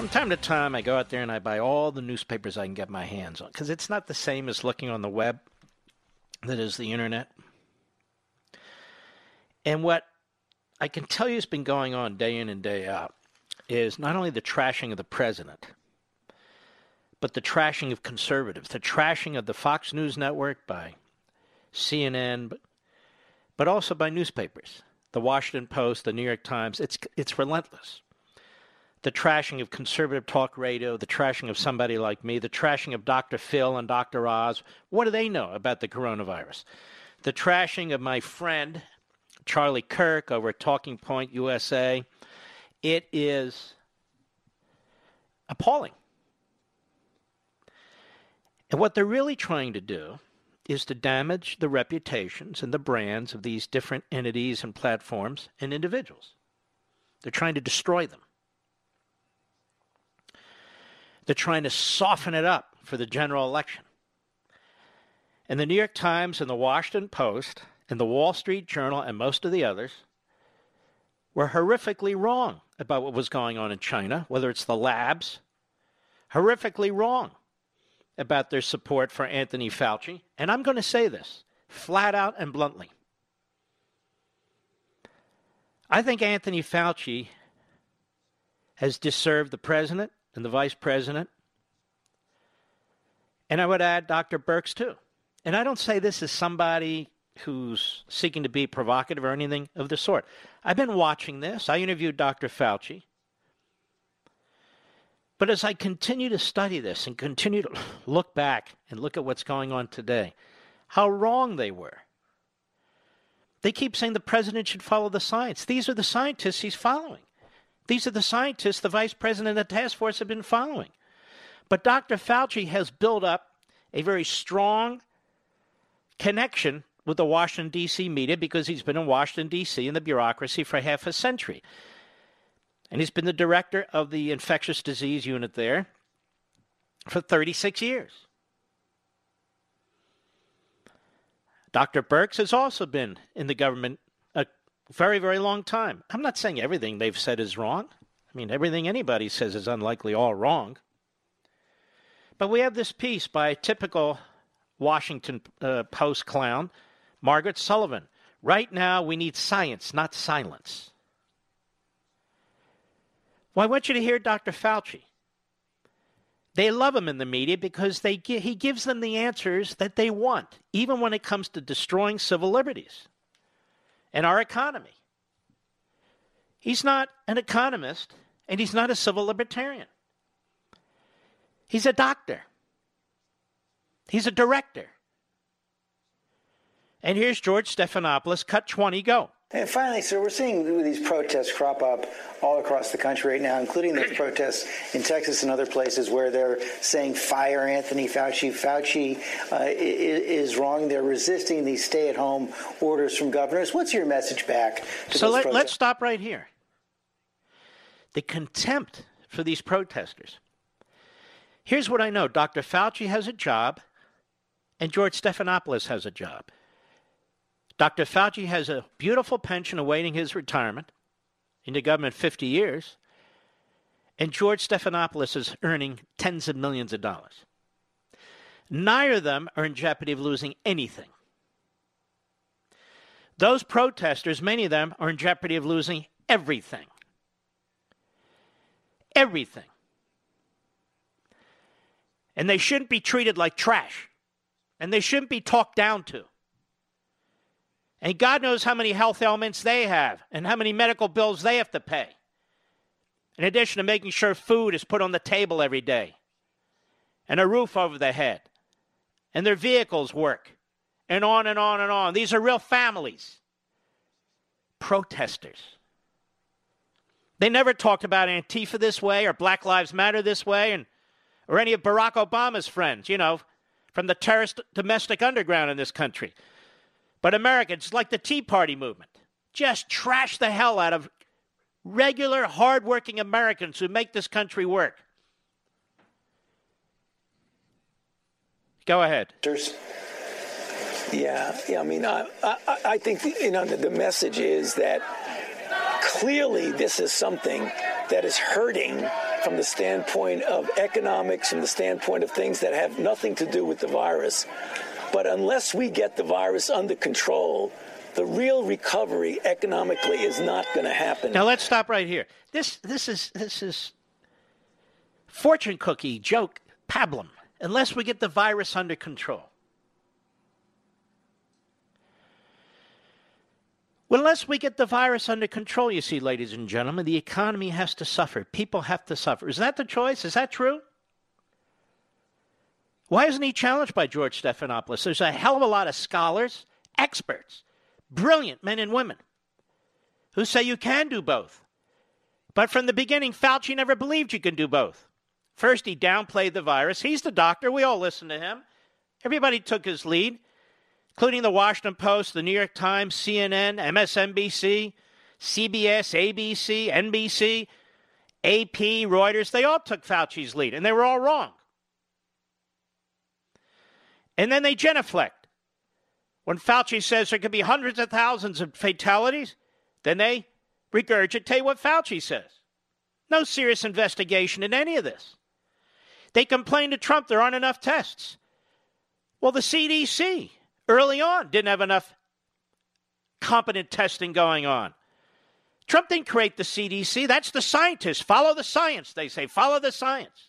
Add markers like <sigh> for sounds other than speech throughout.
From time to time, I go out there and I buy all the newspapers I can get my hands on because it's not the same as looking on the web that is the internet. And what I can tell you has been going on day in and day out is not only the trashing of the president, but the trashing of conservatives, the trashing of the Fox News network by CNN, but, also by newspapers, the Washington Post, the New York Times. It's it's relentless the trashing of conservative talk radio, the trashing of somebody like me, the trashing of Dr. Phil and Dr. Oz. What do they know about the coronavirus? The trashing of my friend Charlie Kirk over at Turning Point USA. It is appalling. And what they're really trying to do is to damage the reputations and the brands of these different entities and platforms and individuals. They're trying to destroy them. They're trying to soften it up for the general election. And the New York Times and the Washington Post and the Wall Street Journal and most of the others were horrifically wrong about what was going on in China, whether it's the labs, horrifically wrong about their support for Anthony Fauci. And I'm going to say this flat out and bluntly. I think Anthony Fauci has disserved the president and the vice president. And I would add Dr. Birx too. And I don't say this as somebody who's seeking to be provocative or anything of the sort. I've been watching this. I interviewed Dr. Fauci. But as I continue to study this and continue to <laughs> look back and look at what's going on today, how wrong they were. They keep saying the president should follow the science. These are the scientists he's following. These are the scientists the vice president of the task force have been following. But Dr. Fauci has built up a very strong connection with the Washington, D.C. media because he's been in Washington, D.C. in the bureaucracy for half a century. And he's been the director of the infectious disease unit there for 36 years. Dr. Birx has also been in the government very, very long time. I'm not saying everything they've said is wrong. I mean, everything anybody says is unlikely all wrong. But we have this piece by a typical Washington uh, Post clown, Margaret Sullivan. Right now, we need science, not silence. Well, I want you to hear Dr. Fauci. They love him in the media because they, he gives them the answers that they want, even when it comes to destroying civil liberties and our economy. He's not an economist and he's not a civil libertarian. He's a doctor. He's a director. And here's George Stephanopoulos, cut 20, go. And finally, sir, we're seeing these protests crop up all across the country right now, including those <clears throat> protests in Texas and other places where they're saying fire Anthony Fauci. Fauci uh, is wrong. They're resisting these stay-at-home orders from governors. What's your message back? To the So let, let's stop right here. The contempt for these protesters. Here's what I know: Dr. Fauci has a job, and George Stephanopoulos has a job. Dr. Fauci has a beautiful pension awaiting his retirement into government 50 years, and George Stephanopoulos is earning tens of millions of dollars. Neither of them are in jeopardy of losing anything. Those protesters, many of them, are in jeopardy of losing everything. Everything. And they shouldn't be treated like trash. and they shouldn't be talked down to. And God knows how many health ailments they have and how many medical bills they have to pay. In addition to making sure food is put on the table every day, and a roof over their head, and their vehicles work, and on and on and on. These are real families. Protesters. They never talked about Antifa this way or Black Lives Matter this way, and or any of Barack Obama's friends, you know, from the terrorist domestic underground in this country. But Americans, like the Tea Party movement, just trash the hell out of regular, hardworking Americans who make this country work. Go ahead. Yeah, yeah. I mean, I, I, I think you know the, the message is that clearly this is something that is hurting from the standpoint of economics, from the standpoint of things that have nothing to do with the virus. But unless we get the virus under control, the real recovery economically is not going to happen. Now let's stop right here. This this is this is fortune cookie joke pablum. Unless we get the virus under control. Unless we get the virus under control, you see, ladies and gentlemen, the economy has to suffer. People have to suffer. Is that the choice? Is that true? Why isn't he challenged by George Stephanopoulos? There's a hell of a lot of scholars, experts, brilliant men and women who say you can do both. But from the beginning, Fauci never believed you can do both. First, he downplayed the virus. He's the doctor. We all listen to him. Everybody took his lead including the Washington Post, the New York Times, CNN, MSNBC, CBS, ABC, NBC, AP, Reuters, they all took Fauci's lead, and they were all wrong. And then they genuflect. When Fauci says there could be hundreds of thousands of fatalities, then they regurgitate what Fauci says. No serious investigation in any of this. They complain to Trump there aren't enough tests. Well, the CDC early on didn't have enough competent testing going on. Trump didn't create the CDC. That's the scientists. Follow the science, they say. Follow the science.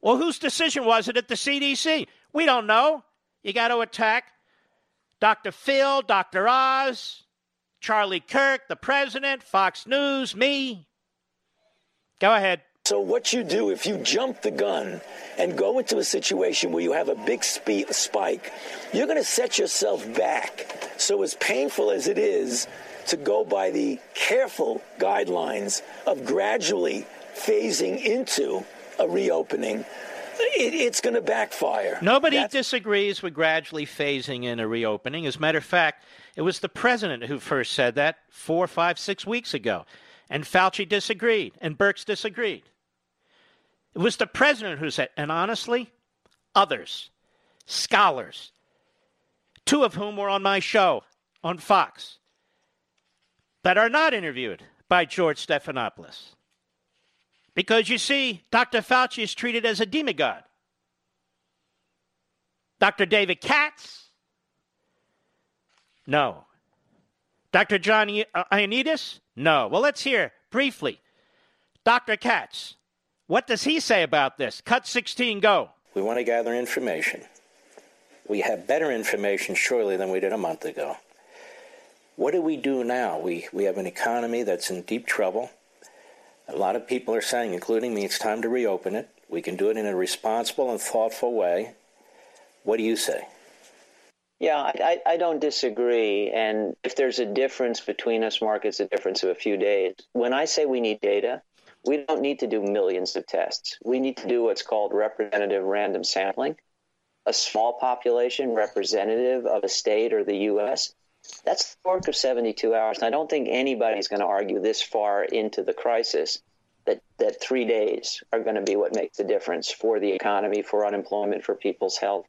Well, whose decision was it at the CDC? We don't know. You got to attack Dr. Phil, Dr. Oz, Charlie Kirk, the president, Fox News, me. Go ahead. So, what you do if you jump the gun and go into a situation where you have a big spe- spike, you're going to set yourself back. So, as painful as it is to go by the careful guidelines of gradually phasing into a reopening, it, it's going to backfire. Nobody That's- disagrees with gradually phasing in a reopening. As a matter of fact, it was the president who first said that four, five, six weeks ago. And Fauci disagreed, and Birx disagreed. It was the president who said, and honestly, others, scholars, two of whom were on my show on Fox, that are not interviewed by George Stephanopoulos. Because you see, Dr. Fauci is treated as a demigod. Dr. David Katz? No. Dr. John uh, Ioannidis? No. Well, let's hear briefly. Dr. Katz, what does he say about this? Cut 16, go. We want to gather information. We have better information, surely, than we did a month ago. What do we do now? We, we have an economy that's in deep trouble. A lot of people are saying, including me, it's time to reopen it. We can do it in a responsible and thoughtful way. What do you say? Yeah, I, I don't disagree. And if there's a difference between us, Mark, it's a difference of a few days. When I say we need data, we don't need to do millions of tests. We need to do what's called representative random sampling. A small population representative of a state or the U.S. That's the work of 72 hours. And I don't think anybody's going to argue this far into the crisis that, that three days are going to be what makes the difference for the economy, for unemployment, for people's health.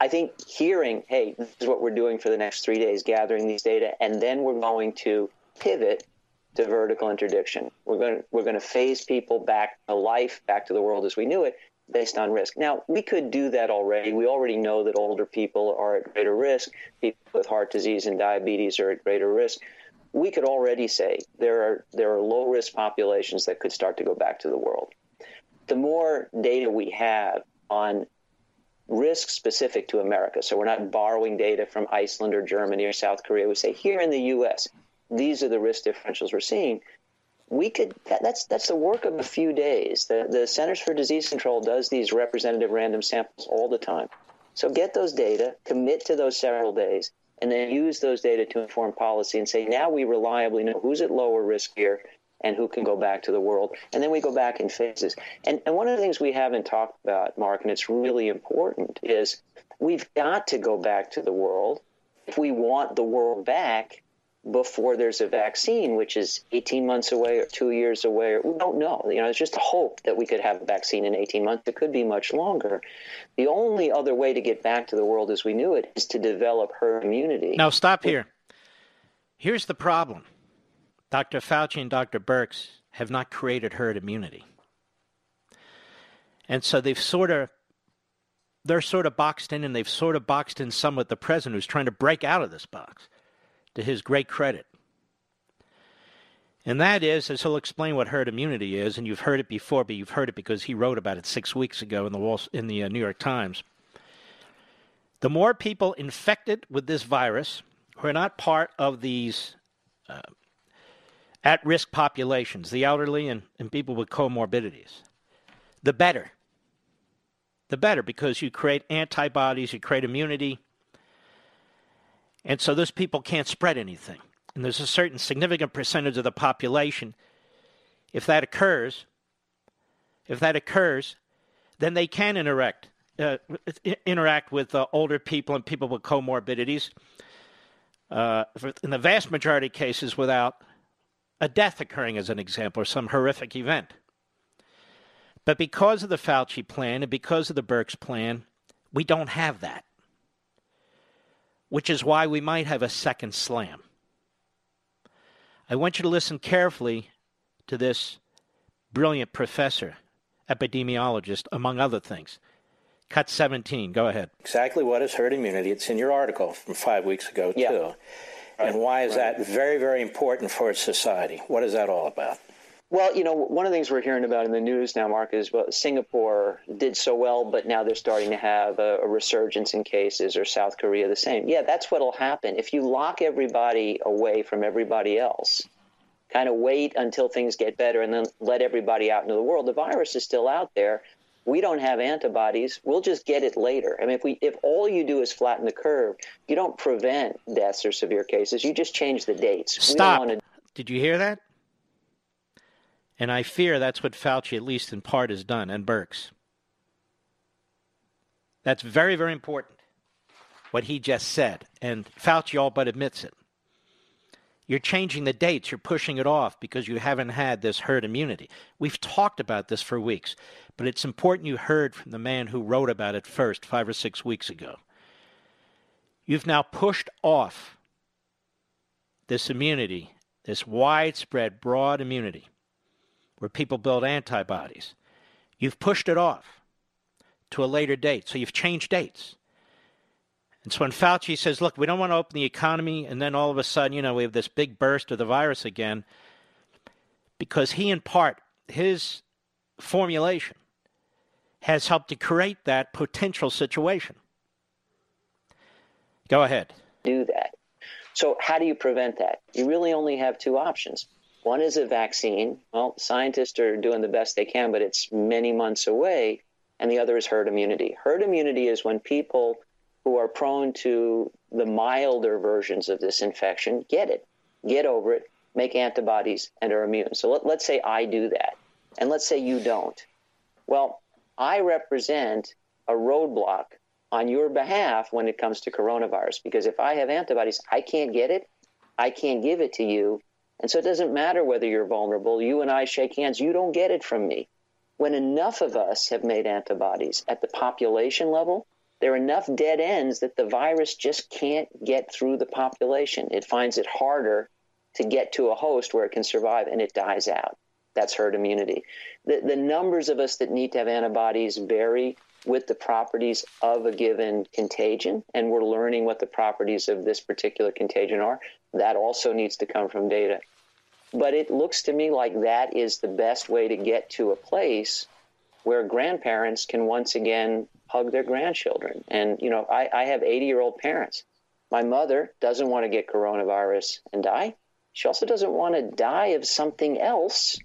I think hearing, hey, this is what we're doing for the next three days, gathering these data, and then we're going to pivot to vertical interdiction. We're going to, we're going to phase people back to life, back to the world as we knew it, based on risk. Now, we could do that already. We already know that older people are at greater risk. People with heart disease and diabetes are at greater risk. We could already say there are there are low risk populations that could start to go back to the world. The more data we have on risk specific to America. So we're not borrowing data from Iceland or Germany or South Korea. We say here in the U.S., these are the risk differentials we're seeing. We could that, that's that's the work of a few days. The the Centers for Disease Control does these representative random samples all the time. So get those data, commit to those several days, and then use those data to inform policy and say now we reliably know who's at lower risk here and who can go back to the world. And then we go back in phases. And, and one of the things we haven't talked about, Mark, and it's really important, is we've got to go back to the world if we want the world back before there's a vaccine, which is 18 months away or two years away. We don't know. You know, it's just a hope that we could have a vaccine in 18 months. It could be much longer. The only other way to get back to the world as we knew it is to develop herd immunity. Now, stop here. Here's the problem Dr. Fauci and Dr. Birx have not created herd immunity. And so they've sort of they're sort of boxed in and they've sort of boxed in some with the president who's trying to break out of this box to his great credit. And that is, as he'll explain what herd immunity is, and you've heard it before, but you've heard it because he wrote about it six weeks ago in the Wall, in the uh, New York Times. The more people infected with this virus who are not part of these uh, at risk populations, the elderly and, and people with comorbidities, the better. The better because you create antibodies, you create immunity. And so those people can't spread anything. And there's a certain significant percentage of the population, if that occurs, if that occurs, then they can interact, uh, interact with uh, older people and people with comorbidities. Uh, in the vast majority of cases, without a death occurring as an example or some horrific event. But because of the Fauci plan and because of the Birx plan, we don't have that, which is why we might have a second slam. I want you to listen carefully to this brilliant professor, epidemiologist, among other things. Cut 17, go ahead. Exactly what is herd immunity? It's in your article from five weeks ago, yeah. too. And why is right. that very, very important for society? What is that all about? Well, you know, one of the things we're hearing about in the news now, Mark, is well, Singapore did so well, but now they're starting to have a, a resurgence in cases, or South Korea the same. Yeah, that's what'll happen if you lock everybody away from everybody else. Kind of wait until things get better, and then let everybody out into the world. The virus is still out there we don't have antibodies we'll just get it later i mean if we if all you do is flatten the curve you don't prevent deaths or severe cases you just change the dates stop to... did you hear that and i fear that's what fauci at least in part has done and Birx that's very very important what he just said. And fauci all but admits it. You're changing the dates, you're pushing it off because you haven't had this herd immunity. We've talked about this for weeks, but it's important you heard from the man who wrote about it first five or six weeks ago. You've now pushed off this immunity, this widespread, broad immunity, where people build antibodies. You've pushed it off to a later date. So you've changed dates. And so when Fauci says, look, we don't want to open the economy, and then all of a sudden, you know, we have this big burst of the virus again, because he, in part, his formulation has helped to create that potential situation. Go ahead. Do that. So, how do you prevent that? You really only have two options. One is a vaccine. Well, scientists are doing the best they can, but it's many months away. And the other is herd immunity. Herd immunity is when people who are prone to the milder versions of this infection get it, get over it, make antibodies, and are immune. So let, let's say I do that, and let's say you don't. Well, I represent a roadblock on your behalf when it comes to coronavirus because if I have antibodies, I can't get it, I can't give it to you. And so it doesn't matter whether you're vulnerable. You and I shake hands, you don't get it from me. When enough of us have made antibodies at the population level, there are enough dead ends that the virus just can't get through the population. It finds it harder to get to a host where it can survive and it dies out. That's herd immunity. The, the numbers of us that need to have antibodies vary with the properties of a given contagion, and we're learning what the properties of this particular contagion are. That also needs to come from data. But it looks to me like that is the best way to get to a place where grandparents can once again hug their grandchildren. And, you know, I, I have 80 year old parents. My mother doesn't want to get coronavirus and die. She also doesn't want to die of something else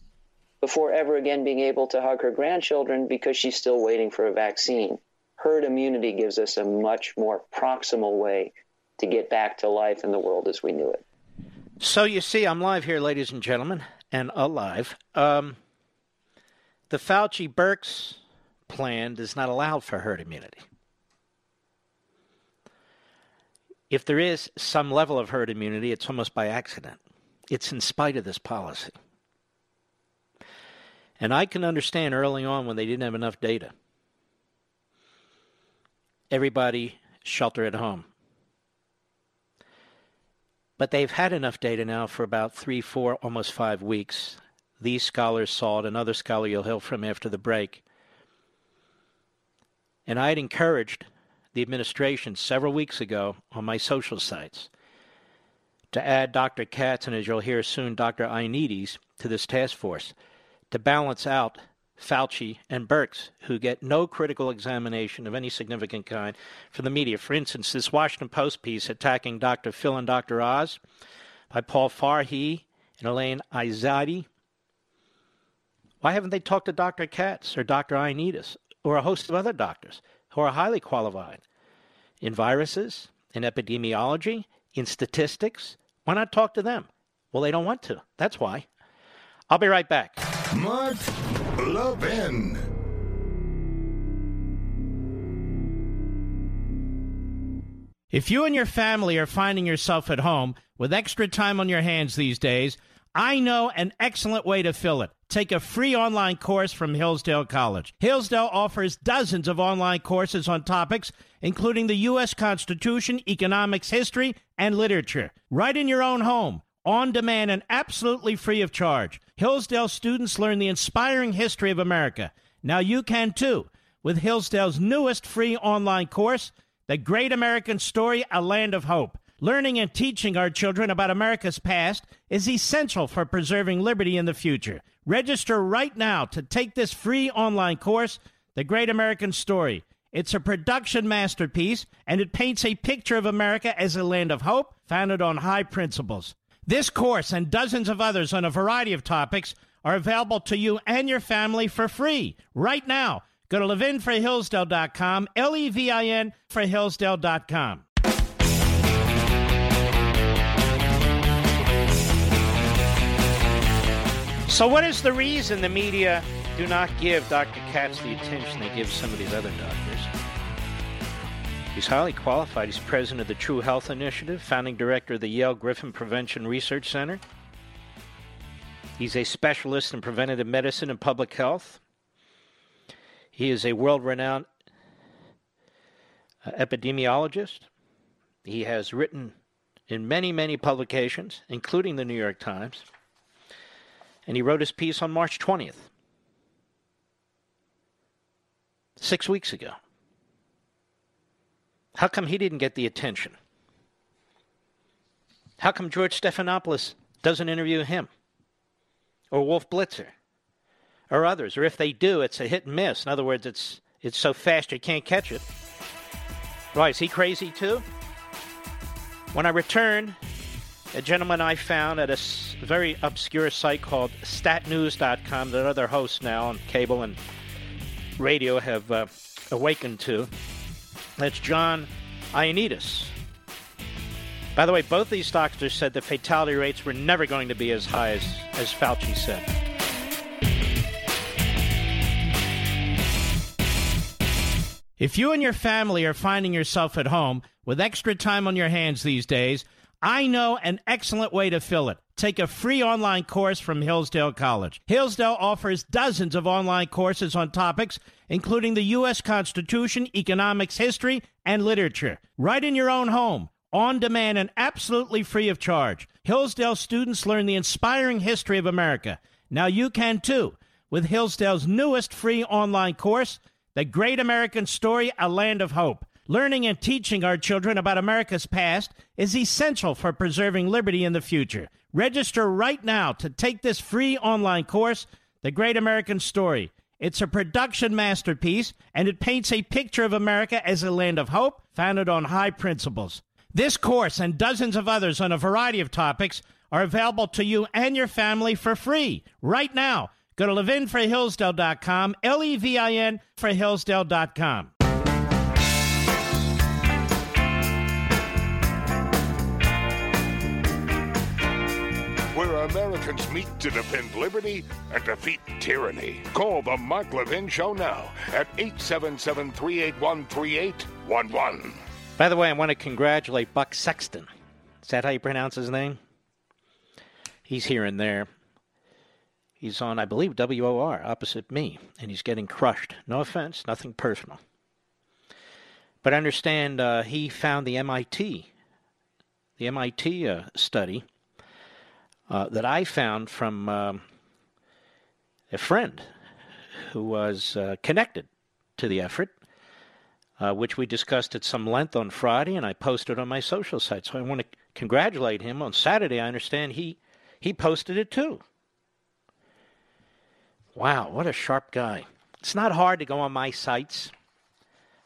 before ever again being able to hug her grandchildren because she's still waiting for a vaccine. Herd immunity gives us a much more proximal way to get back to life in the world as we knew it. So you see, I'm live here, ladies and gentlemen, and alive. Um, the Fauci Birx plan does not allow for herd immunity. If there is some level of herd immunity, it's almost by accident. It's in spite of this policy. And I can understand early on when they didn't have enough data. Everybody shelter at home. But they've had enough data now for about three, four, almost five weeks. These scholars saw it, another scholar you'll hear from after the break. And I had encouraged the administration several weeks ago on my social sites to add Dr. Katz and, as you'll hear soon, Dr. Ioannidis to this task force to balance out Fauci and Birx, who get no critical examination of any significant kind from the media. For instance, this Washington Post piece attacking Dr. Phil and Dr. Oz by Paul Farhi and Elaine Izadi. Why haven't they talked to Dr. Katz or Dr. Ioannidis or a host of other doctors who are highly qualified in viruses, in epidemiology, in statistics? Why not talk to them? Well, they don't want to. That's why. I'll be right back. Mark Levin. If you and your family are finding yourself at home with extra time on your hands these days, I know an excellent way to fill it. Take a free online course from Hillsdale College. Hillsdale offers dozens of online courses on topics including the U.S. Constitution, economics, history, and literature. Right in your own home, on demand, and absolutely free of charge. Hillsdale students learn the inspiring history of America. Now you can too with Hillsdale's newest free online course, The Great American Story A Land of Hope. Learning and teaching our children about America's past is essential for preserving liberty in the future. Register right now to take this free online course, The Great American Story. It's a production masterpiece, and it paints a picture of America as a land of hope founded on high principles. This course and dozens of others on a variety of topics are available to you and your family for free right now. Go to levinforhillsdale.com, L E V I N for Hillsdale.com. So, what is the reason the media do not give Dr. Katz the attention they give some of these other doctors? He's highly qualified. He's president of the True Health Initiative, founding director of the Yale Griffin Prevention Research Center. He's a specialist in preventative medicine and public health. He is a world renowned uh, epidemiologist. He has written in many, many publications, including the New York Times. And he wrote his piece on March 20th, six weeks ago. How come he didn't get the attention? How come George Stephanopoulos doesn't interview him? Or Wolf Blitzer? Or others? Or if they do, it's a hit and miss. In other words, it's it's so fast you can't catch it. Why, is he crazy too? When I returned, a gentleman I found at a very obscure site called statnews.com that other hosts now on cable and radio have uh, awakened to. That's John Ioannidis. By the way, both these doctors said the fatality rates were never going to be as high as, as Fauci said. If you and your family are finding yourself at home with extra time on your hands these days, I know an excellent way to fill it. Take a free online course from Hillsdale College. Hillsdale offers dozens of online courses on topics including the U.S. Constitution, economics, history, and literature. Right in your own home, on demand, and absolutely free of charge. Hillsdale students learn the inspiring history of America. Now you can too with Hillsdale's newest free online course, The Great American Story A Land of Hope. Learning and teaching our children about America's past is essential for preserving liberty in the future. Register right now to take this free online course, The Great American Story. It's a production masterpiece, and it paints a picture of America as a land of hope founded on high principles. This course and dozens of others on a variety of topics are available to you and your family for free right now. Go to levinforhillsdale.com, L E V I N for Hillsdale.com. Americans meet to defend liberty and defeat tyranny. Call the Mark Levin Show now at 877 381 3811. By the way, I want to congratulate Buck Sexton. Is that how you pronounce his name? He's here and there. He's on, I believe, WOR opposite me, and he's getting crushed. No offense, nothing personal. But I understand uh, he found the MIT, the MIT uh, study uh, that I found from um, a friend who was uh, connected to the effort, uh, which we discussed at some length on Friday, and I posted on my social site. So I want to congratulate him. On Saturday, I understand he he posted it too. Wow, what a sharp guy! It's not hard to go on my sites.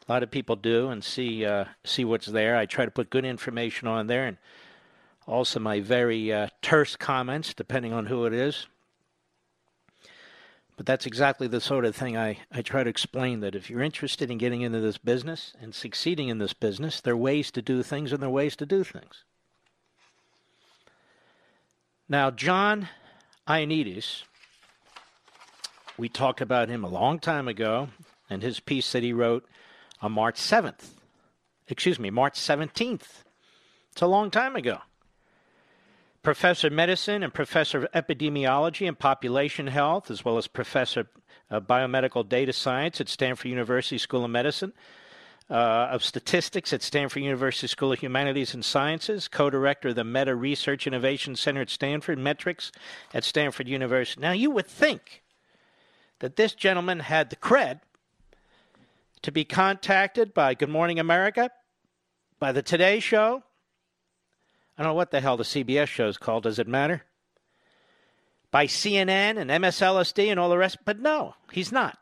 A lot of people do and see uh, see what's there. I try to put good information on there and also my very uh, terse comments, depending on who it is. But that's exactly the sort of thing I, I try to explain that if you're interested in getting into this business and succeeding in this business, there are ways to do things and there are ways to do things. Now, John Ioannidis, we talked about him a long time ago and his piece that he wrote on March 7th. Excuse me, March 17th. It's a long time ago. Professor of Medicine and Professor of Epidemiology and Population Health, as well as Professor of Biomedical Data Science at Stanford University School of Medicine, uh, of Statistics at Stanford University School of Humanities and Sciences, co director of the Meta Research Innovation Center at Stanford, Metrics at Stanford University. Now, you would think that this gentleman had the cred to be contacted by Good Morning America, by the Today Show, I don't know what the hell the CBS show is called. Does it matter? By CNN and MSLSD and all the rest. But no, he's not.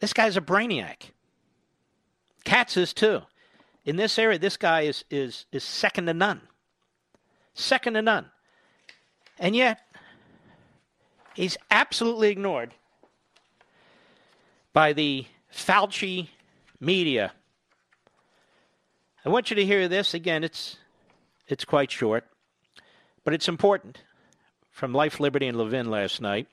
This guy's a brainiac. Katz is too. In this area, this guy is, is, is second to none. Second to none. And yet, he's absolutely ignored by the Fauci media I want you to hear this again. It's it's quite short, but it's important. From Life, Liberty, and Levin last night.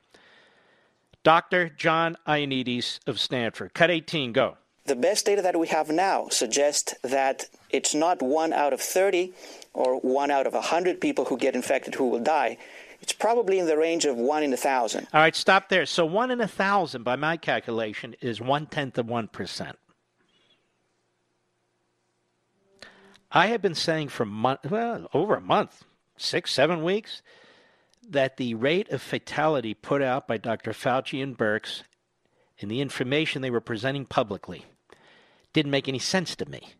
Dr. John Ioannidis of Stanford. Cut 18, go. The best data that we have now suggests that it's not one out of 30 or one out of 100 people who get infected who will die. It's probably in the range of one in a thousand. All right, stop there. So one in a thousand, by my calculation, is one tenth of one percent. I have been saying for month, well, over a month, six, seven weeks, that the rate of fatality put out by Dr. Fauci and Birx and the information they were presenting publicly didn't make any sense to me.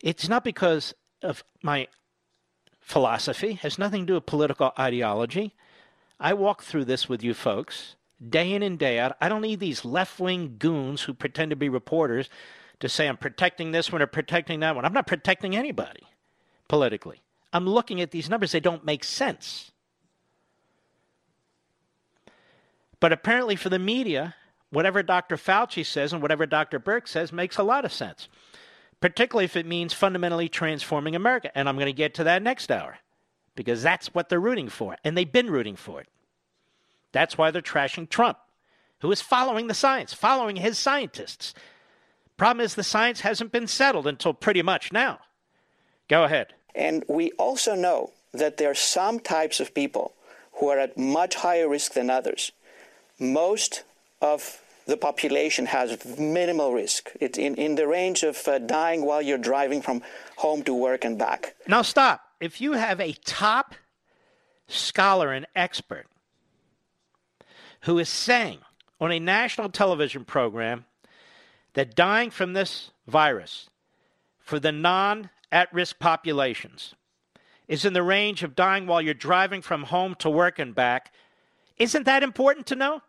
It's not because of my philosophy, it has nothing to do with political ideology. I walk through this with you folks day in and day out. I don't need these left wing goons who pretend to be reporters to say I'm protecting this one or protecting that one. I'm not protecting anybody politically. I'm looking at these numbers, they don't make sense. But apparently, for the media, whatever Dr. Fauci says and whatever Dr. Birx says makes a lot of sense, particularly if it means fundamentally transforming America. And I'm going to get to that next hour because that's what they're rooting for. And they've been rooting for it. That's why they're trashing Trump, who is following the science, following his scientists. Problem is, the science hasn't been settled until pretty much now. Go ahead. And we also know that there are some types of people who are at much higher risk than others. Most of the population has minimal risk. It's in, in the range of uh, dying while you're driving from home to work and back. Now, stop. If you have a top scholar and expert who is saying on a national television program that dying from this virus for the non at risk populations is in the range of dying while you're driving from home to work and back. Isn't that important to know?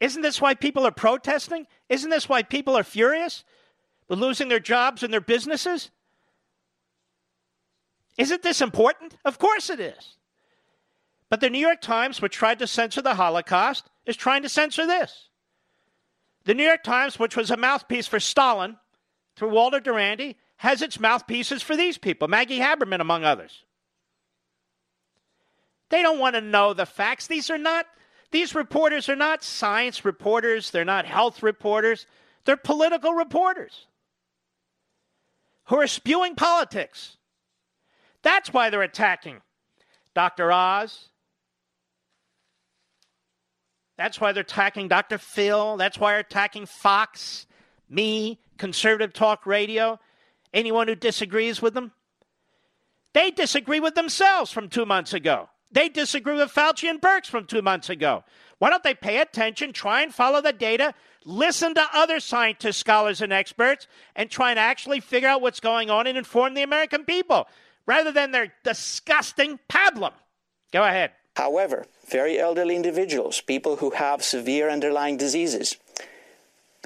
Isn't this why people are protesting? Isn't this why people are furious with losing their jobs and their businesses? Isn't this important? Of course it is. But the New York Times, which tried to censor the Holocaust, is trying to censor this. The New York Times, which was a mouthpiece for Stalin through Walter Duranty, has its mouthpieces for these people, Maggie Haberman, among others. They don't want to know the facts. These are not, these reporters are not science reporters, they're not health reporters, they're political reporters who are spewing politics. That's why they're attacking Dr. Oz. That's why they're attacking Dr. Phil. That's why they're attacking Fox, me, conservative talk radio, anyone who disagrees with them. They disagree with themselves from two months ago. They disagree with Fauci and Birx from two months ago. Why don't they pay attention, try and follow the data, listen to other scientists, scholars, and experts, and try and actually figure out what's going on and inform the American people rather than their disgusting pablum? Go ahead. However, very elderly individuals, people who have severe underlying diseases,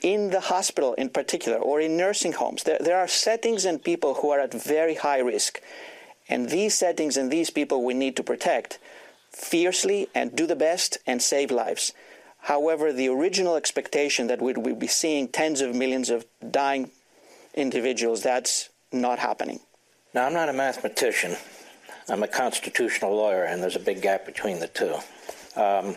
in the hospital in particular, or in nursing homes, there, there are settings and people who are at very high risk. And these settings and these people we need to protect fiercely and do the best and save lives. However, the original expectation that we'd, we'd be seeing tens of millions of dying individuals, that's not happening. Now, I'm not a mathematician. I'm a constitutional lawyer, and there's a big gap between the two. Um,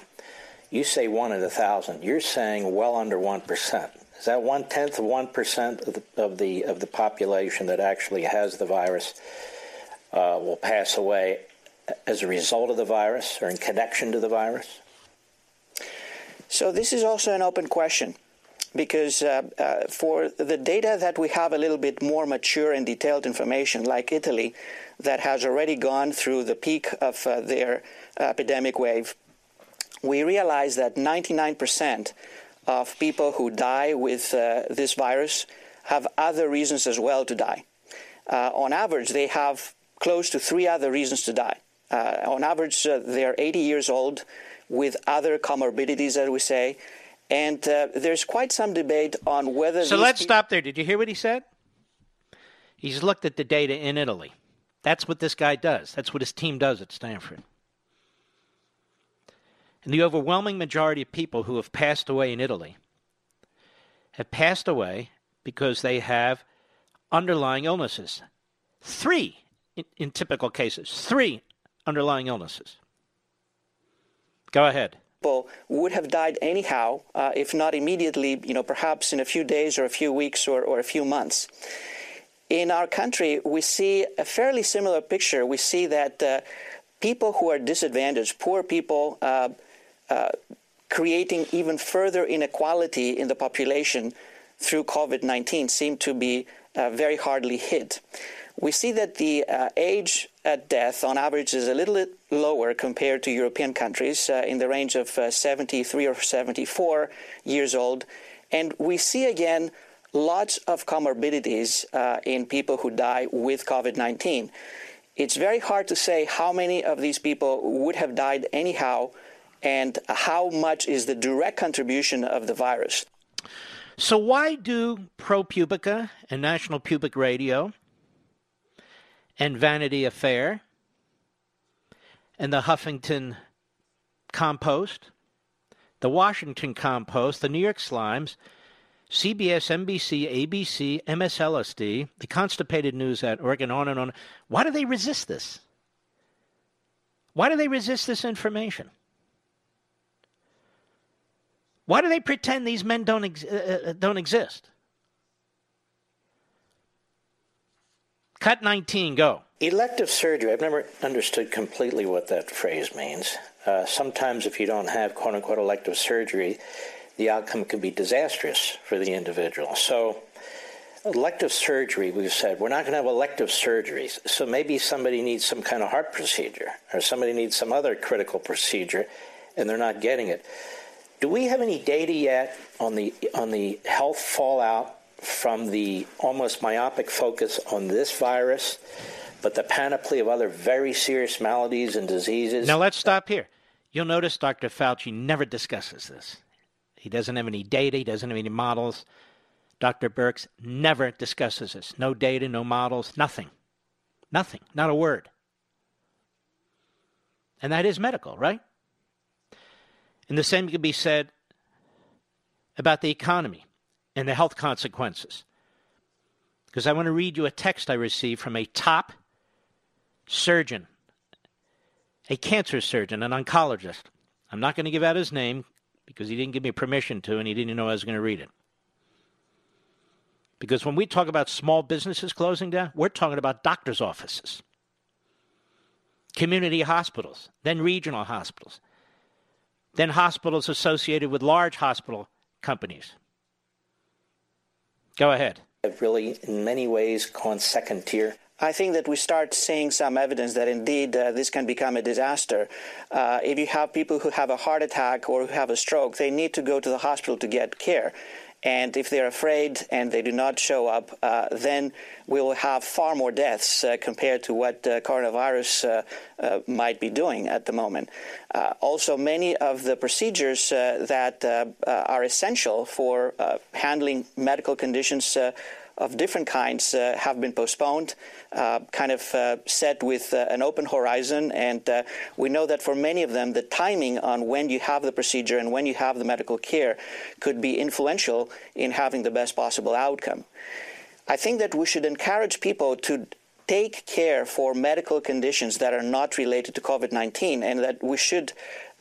you say one in a thousand. You're saying well under one percent. Is that one tenth of one percent of the of the of the population that actually has the virus? uh, will pass away as a result of the virus or in connection to the virus? So, this is also an open question because uh, uh, for the data that we have a little bit more mature and detailed information, like Italy, that has already gone through the peak of uh, their epidemic wave, we realize that 99% of people who die with uh, this virus have other reasons as well to die. Uh, on average, they have close to three other reasons to die. Uh, on average, uh, they are 80 years old with other comorbidities, as we say. And uh, there's quite some debate on whether. So let's pe- stop there. Did you hear what he said? He's looked at the data in Italy. That's what this guy does. That's what his team does at Stanford. And the overwhelming majority of people who have passed away in Italy have passed away because they have underlying illnesses. Three in, in typical cases. Three underlying illnesses. Go ahead would have died anyhow, uh, if not immediately, you know, perhaps in a few days or a few weeks or, or a few months. In our country, we see a fairly similar picture. We see that uh, people who are disadvantaged, poor people, uh, uh creating even further inequality in the population through COVID 19, seem to be uh, very hardly hit we see that the uh, age at death on average is a little bit lower compared to European countries, uh, in the range of uh, 73 or 74 years old. And we see again lots of comorbidities uh, in people who die with COVID 19. It's very hard to say how many of these people would have died anyhow and how much is the direct contribution of the virus. So, why do ProPublica and National Public Radio and Vanity Affair and the Huffington Compost, the Washington Compost, the New York Slimes, CBS, NBC, ABC, MSLSD, the Constipated News at Oregon, on and on. Why do they resist this? Why do they resist this information? Why do they pretend these men don't, ex- uh, uh don't exist? Cut 19, go. Elective surgery, I've never understood completely what that phrase means. Uh, sometimes, if you don't have quote unquote elective surgery, the outcome can be disastrous for the individual. So, elective surgery, we've said, we're not going to have elective surgeries. So, maybe somebody needs some kind of heart procedure or somebody needs some other critical procedure and they're not getting it. Do we have any data yet on the, on the health fallout from the almost myopic focus on this virus, but the panoply of other very serious maladies and diseases. Now let's stop here. You'll notice Dr. Fauci never discusses this. He doesn't have any data, he doesn't have any models. Dr. Birx never discusses this. No data, no models, nothing. Nothing, not a word. And that is medical, right? And the same can be said about the economy and the health consequences. Because I want to read you a text I received from a top surgeon, a cancer surgeon, an oncologist. I'm not going to give out his name because he didn't give me permission to and he didn't know I was going to read it. Because when we talk about small businesses closing down, we're talking about doctors' offices, community hospitals, then regional hospitals, then hospitals associated with large hospital companies. Go ahead. Have really, in many ways, gone second tier. I think that we start seeing some evidence that indeed uh, this can become a disaster. Uh, if you have people who have a heart attack or who have a stroke, they need to go to the hospital to get care. And if they're afraid and they do not show up, uh, then we will have far more deaths uh, compared to what uh, coronavirus uh, might be doing at the moment. Also, many of the procedures that are essential for handling medical conditions of different kinds uh, have been postponed, uh, kind of uh, set with uh, an open horizon. And uh, we know that for many of them, the timing on when you have the procedure and when you have the medical care could be influential in having the best possible outcome. I think that we should encourage people to take care for medical conditions that are not related to COVID 19 and that we should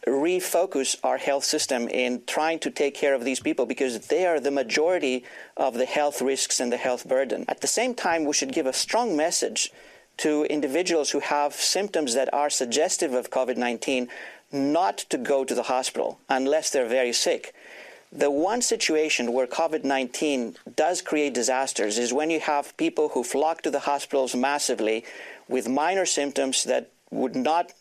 refocus our health system in trying to take care of these people because they are the majority of the health risks and the health burden. At the same time, we should give a strong message to individuals who have symptoms that are suggestive of COVID 19 not to go to the hospital unless they're very sick. The one situation where COVID 19 does create disasters is when you have people who flock to the hospitals massively with minor symptoms that would not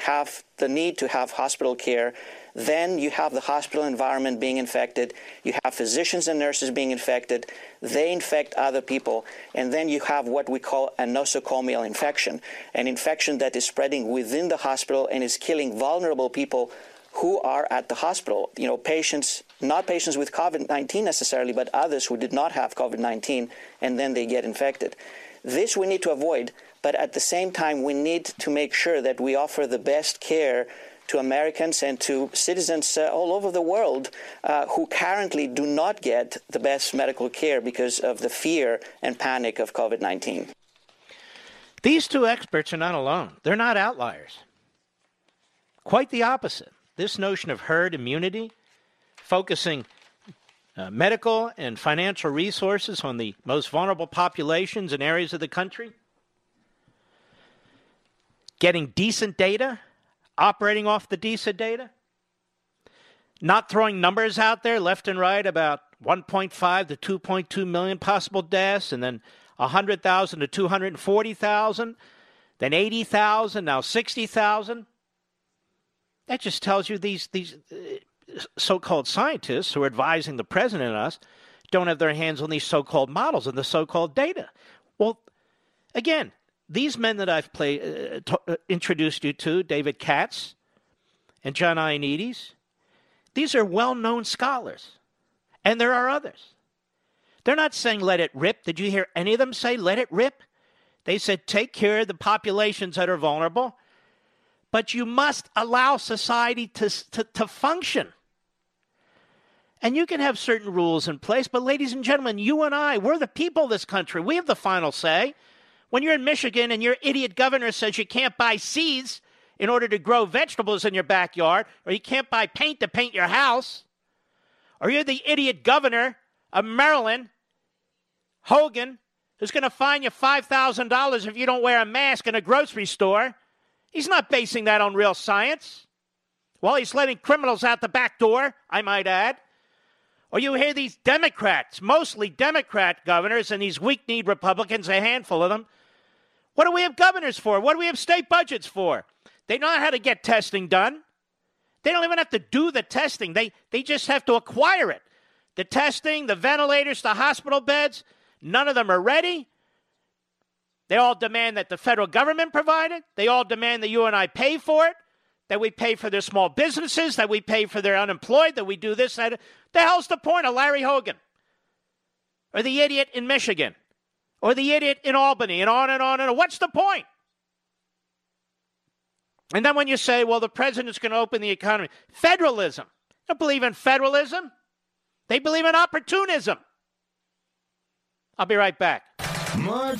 have the need to have hospital care. Then you have the hospital environment being infected. You have physicians and nurses being infected. They infect other people. And then you have what we call a nosocomial infection, an infection that is spreading within the hospital and is killing vulnerable people who are at the hospital. You know, patients, not patients with COVID 19 necessarily, but others who did not have COVID 19 and then they get infected. This we need to avoid but at the same time, we need to make sure that we offer the best care to Americans and to citizens uh, all over the world uh, who currently do not get the best medical care because of the fear and panic of COVID 19. These two experts are not alone. They're not outliers. Quite the opposite. This notion of herd immunity, focusing uh, medical and financial resources on the most vulnerable populations and areas of the country, getting decent data, operating off the decent data, not throwing numbers out there left and right about 1.5 to 2.2 million possible deaths, and then 100,000 to 240,000, then 80,000, now 60,000. That just tells you these these uh, so-called scientists who are advising the president and us don't have their hands on these so-called models and the so-called data. Well, again, these men that I've play, uh, t- uh, introduced you to, David Katz and John Ioannidis, these are well known scholars. And there are others. They're not saying let it rip. Did you hear any of them say let it rip? They said take care of the populations that are vulnerable, but you must allow society to, to, to function. And you can have certain rules in place, but ladies and gentlemen, you and I, we're the people of this country. We have the final say. When you're in Michigan and your idiot governor says you can't buy seeds in order to grow vegetables in your backyard, or you can't buy paint to paint your house, or you're the idiot governor of Maryland, Hogan, who's going to fine you $5,000 if you don't wear a mask in a grocery store. He's not basing that on real science. Well, he's letting criminals out the back door, I might add. Or you hear these Democrats, mostly Democrat governors, and these weak kneed Republicans, a handful of them, what do we have governors for? What do we have state budgets for? They know how to get testing done. They don't even have to do the testing. They they just have to acquire it. The testing, the ventilators, the hospital beds, none of them are ready. They all demand that the federal government provide it. They all demand that you and I pay for it. that we pay for their small businesses, that we pay for their unemployed, that we do this, that. The hell's the point of Larry Hogan? Or the idiot in Michigan? Or the idiot in Albany? And on and on and on. What's the point? And then when you say, well, the president's going to open the economy, federalism. They don't believe in federalism. They believe in opportunism. I'll be right back. Mark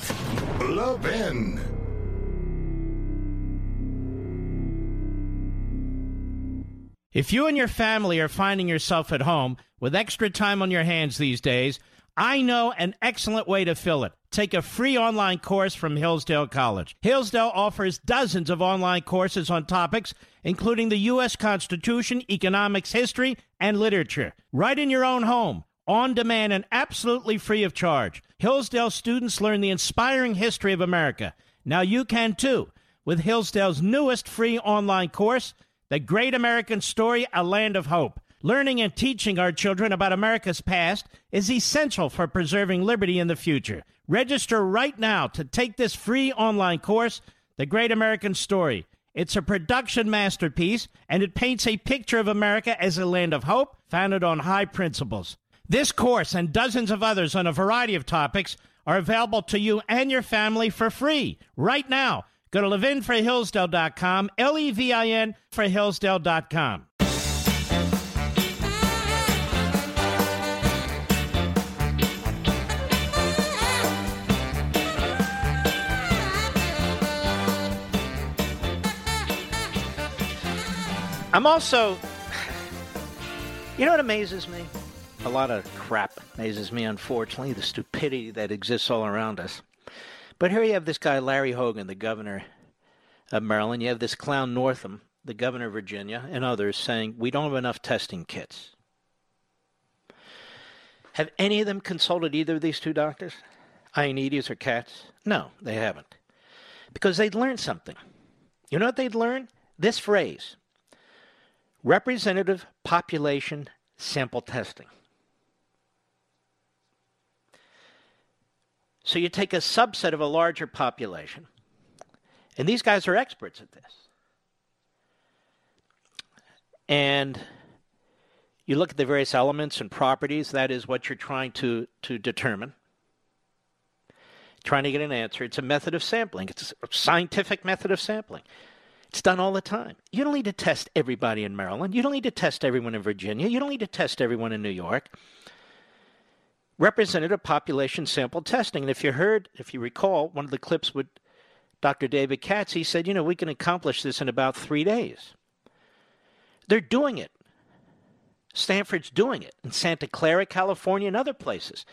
Levin. If you and your family are finding yourself at home with extra time on your hands these days, I know an excellent way to fill it. Take a free online course from Hillsdale College. Hillsdale offers dozens of online courses on topics including the U.S. Constitution, economics, history, and literature, right in your own home, on demand, and absolutely free of charge. Hillsdale students learn the inspiring history of America. Now you can too with Hillsdale's newest free online course, The Great American Story A Land of Hope. Learning and teaching our children about America's past is essential for preserving liberty in the future. Register right now to take this free online course, The Great American Story. It's a production masterpiece, and it paints a picture of America as a land of hope founded on high principles. This course and dozens of others on a variety of topics are available to you and your family for free right now. Go to levinforhillsdale.com, L E V I N for Hillsdale.com. I'm also. You know what amazes me? A lot of crap amazes me, unfortunately, the stupidity that exists all around us. But here you have this guy, Larry Hogan, the governor of Maryland. You have this clown Northam, the governor of Virginia, and others saying, we don't have enough testing kits. Have any of them consulted either of these two doctors? Ioannidis or Katz? No, they haven't. Because they'd learned something. You know what they'd learned? This phrase representative population sample testing. So you take a subset of a larger population, and these guys are experts at this. And you look at the various elements and properties, that is what you're trying to, to determine. Trying to get an answer. It's a method of sampling, it's a scientific method of sampling. It's done all the time. You don't need to test everybody in Maryland. You don't need to test everyone in Virginia. You don't need to test everyone in New York. Representative population sample testing. And if you heard, if you recall, one of the clips with Dr. David Katz, he said, you know, we can accomplish this in about three days. They're doing it. Stanford's doing it in Santa Clara, California, and other places.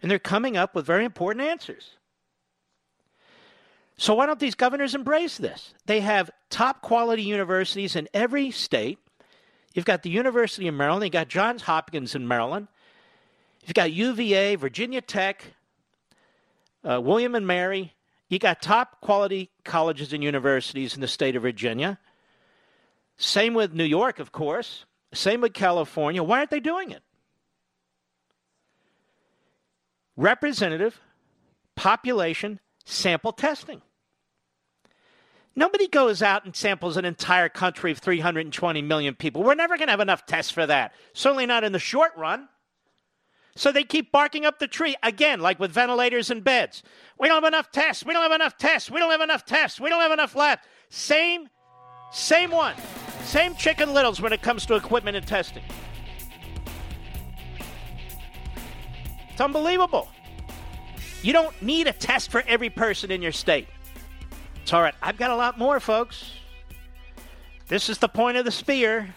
And they're coming up with very important answers. So why don't these governors embrace this? They have top quality universities in every state. You've got the University of Maryland, you've got Johns Hopkins in Maryland, you've got UVA, Virginia Tech, uh, William and Mary. You got top quality colleges and universities in the state of Virginia. Same with New York, of course. Same with California. Why aren't they doing it? Representative population sample testing. Nobody goes out and samples an entire country of 320 million people. We're never going to have enough tests for that. Certainly not in the short run. So they keep barking up the tree again, like with ventilators and beds. We don't have enough tests. We don't have enough tests. We don't have enough tests. We don't have enough labs. Same, same one. Same chicken littles when it comes to equipment and testing. It's unbelievable. You don't need a test for every person in your state. It's all right. I've got a lot more, folks. This is the point of the spear.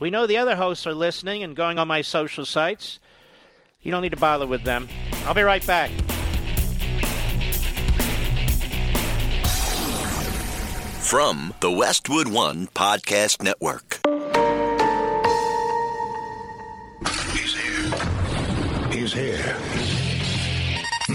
We know the other hosts are listening and going on my social sites. You don't need to bother with them. I'll be right back. From the Westwood One Podcast Network. He's here. He's here.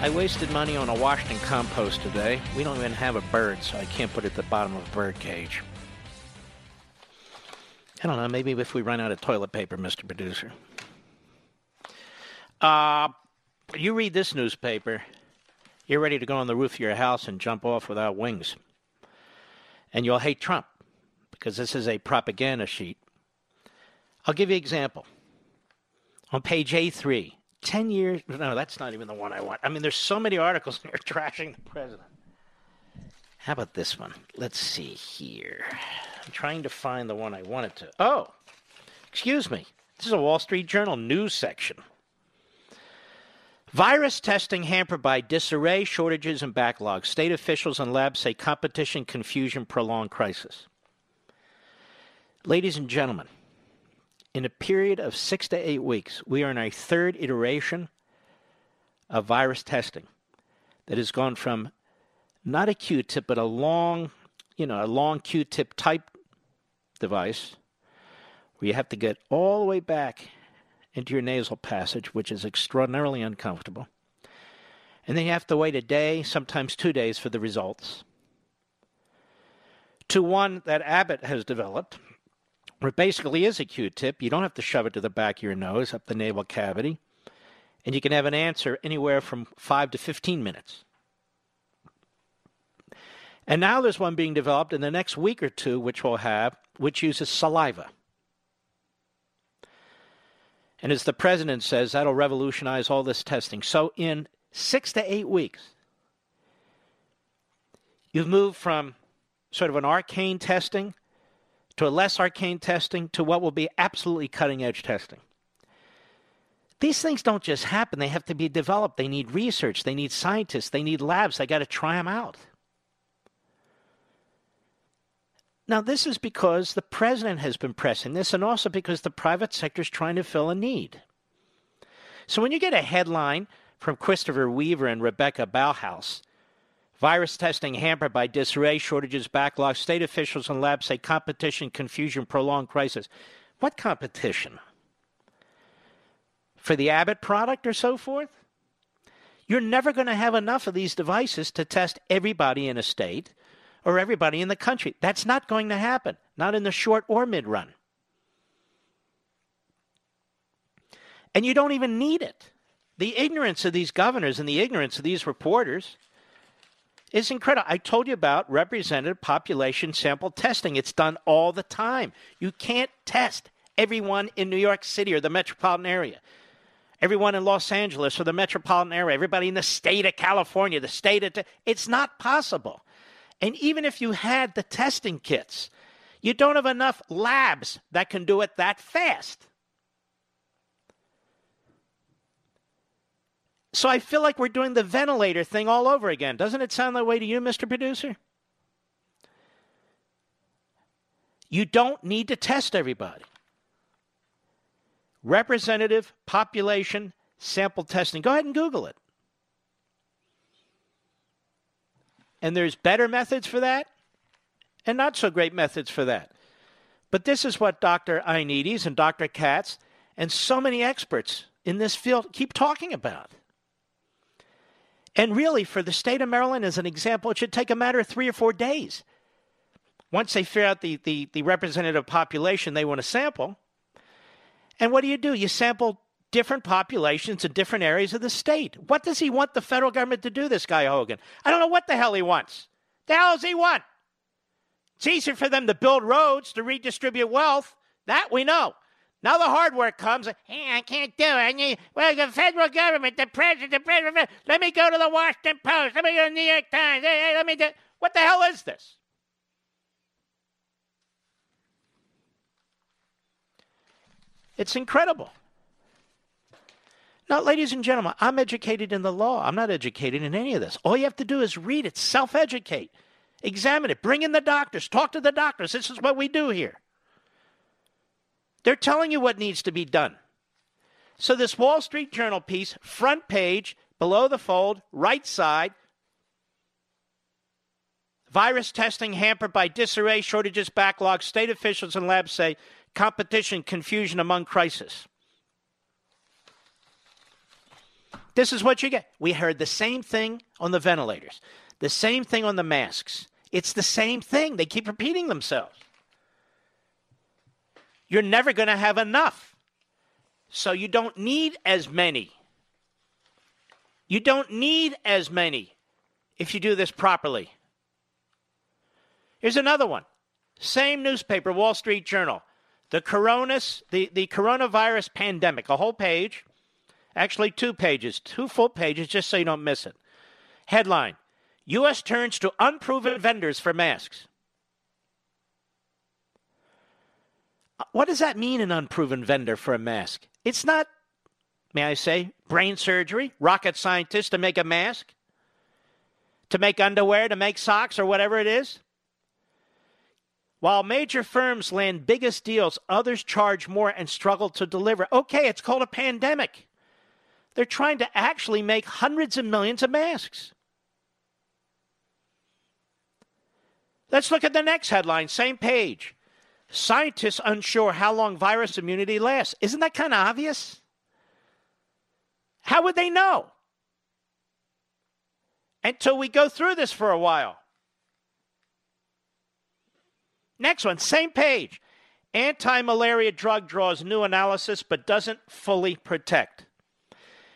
I wasted money on a Washington compost today. We don't even have a bird, so I can't put it at the bottom of a bird cage. I don't know. Maybe if we run out of toilet paper, Mr. Producer. Uh, you read this newspaper, you're ready to go on the roof of your house and jump off without wings. And you'll hate Trump because this is a propaganda sheet. I'll give you an example. On page A3, 10 years. No, that's not even the one I want. I mean, there's so many articles <laughs> here trashing the president. How about this one? Let's see here. I'm trying to find the one I wanted to. Oh, excuse me. This is a Wall Street Journal news section. Virus testing hampered by disarray, shortages, and backlogs. State officials and labs say competition, confusion, prolonged crisis. Ladies and gentlemen, in a period of six to eight weeks, we are in a third iteration of virus testing that has gone from not a Q-tip, but a long, you know, a long Q-tip type device where you have to get all the way back into your nasal passage, which is extraordinarily uncomfortable. And then you have to wait a day, sometimes two days, for the results. To one that Abbott has developed, it basically is a Q tip. You don't have to shove it to the back of your nose, up the nasal cavity. And you can have an answer anywhere from 5 to 15 minutes. And now there's one being developed in the next week or two, which we'll have, which uses saliva. And as the president says, that'll revolutionize all this testing. So in six to eight weeks, you've moved from sort of an arcane testing to a less arcane testing to what will be absolutely cutting edge testing. These things don't just happen, they have to be developed. They need research, they need scientists, they need labs, they got to try them out. Now, this is because the president has been pressing this, and also because the private sector is trying to fill a need. So when you get a headline from Christopher Weaver and Rebecca Ballhaus Virus testing hampered by disarray, shortages, backlogs. State officials and labs say competition, confusion, prolonged crisis. What competition? For the Abbott product or so forth? You're never going to have enough of these devices to test everybody in a state or everybody in the country. That's not going to happen, not in the short or mid run. And you don't even need it. The ignorance of these governors and the ignorance of these reporters is incredible. I told you about representative population sample testing. It's done all the time. You can't test everyone in New York City or the metropolitan area, everyone in Los Angeles or the metropolitan area, everybody in the state of California, the state of. it's not possible. And even if you had the testing kits, you don't have enough labs that can do it that fast. So I feel like we're doing the ventilator thing all over again. Doesn't it sound that way to you, Mr. Producer? You don't need to test everybody. Representative population sample testing. Go ahead and Google it. And there's better methods for that and not so great methods for that. But this is what Dr. Ioannidis and Dr. Katz and so many experts in this field keep talking about. And really, for the state of Maryland, as an example, it should take a matter of three or four days. Once they figure out the, the, the representative population they want to sample. And what do you do? You sample different populations in different areas of the state. What does he want the federal government to do, this guy Hogan? I don't know what the hell he wants. The hell does he want? It's easier for them to build roads, to redistribute wealth. That we know. Now the hard work comes. Hey, I can't do it. I need, well, the federal government, the president, the president. Let me go to the Washington Post. Let me go to the New York Times. Hey, hey, let me do. What the hell is this? It's incredible. Now, ladies and gentlemen, I'm educated in the law. I'm not educated in any of this. All you have to do is read it, self educate, examine it, bring in the doctors, talk to the doctors. This is what we do here. They're telling you what needs to be done. So, this Wall Street Journal piece, front page, below the fold, right side, Virus testing hampered by disarray, shortages, backlogs. State officials and labs say competition, confusion among crisis. This is what you get. We heard the same thing on the ventilators, the same thing on the masks. It's the same thing. They keep repeating themselves. You're never going to have enough. So you don't need as many. You don't need as many if you do this properly. Here's another one. Same newspaper, Wall Street Journal. The, coronas, the, the coronavirus pandemic, a whole page, actually two pages, two full pages, just so you don't miss it. Headline U.S. turns to unproven vendors for masks. What does that mean, an unproven vendor for a mask? It's not, may I say, brain surgery, rocket scientists to make a mask, to make underwear, to make socks, or whatever it is. While major firms land biggest deals, others charge more and struggle to deliver. Okay, it's called a pandemic. They're trying to actually make hundreds of millions of masks. Let's look at the next headline, same page. Scientists unsure how long virus immunity lasts. Isn't that kind of obvious? How would they know? Until we go through this for a while. Next one, same page. Anti malaria drug draws new analysis but doesn't fully protect.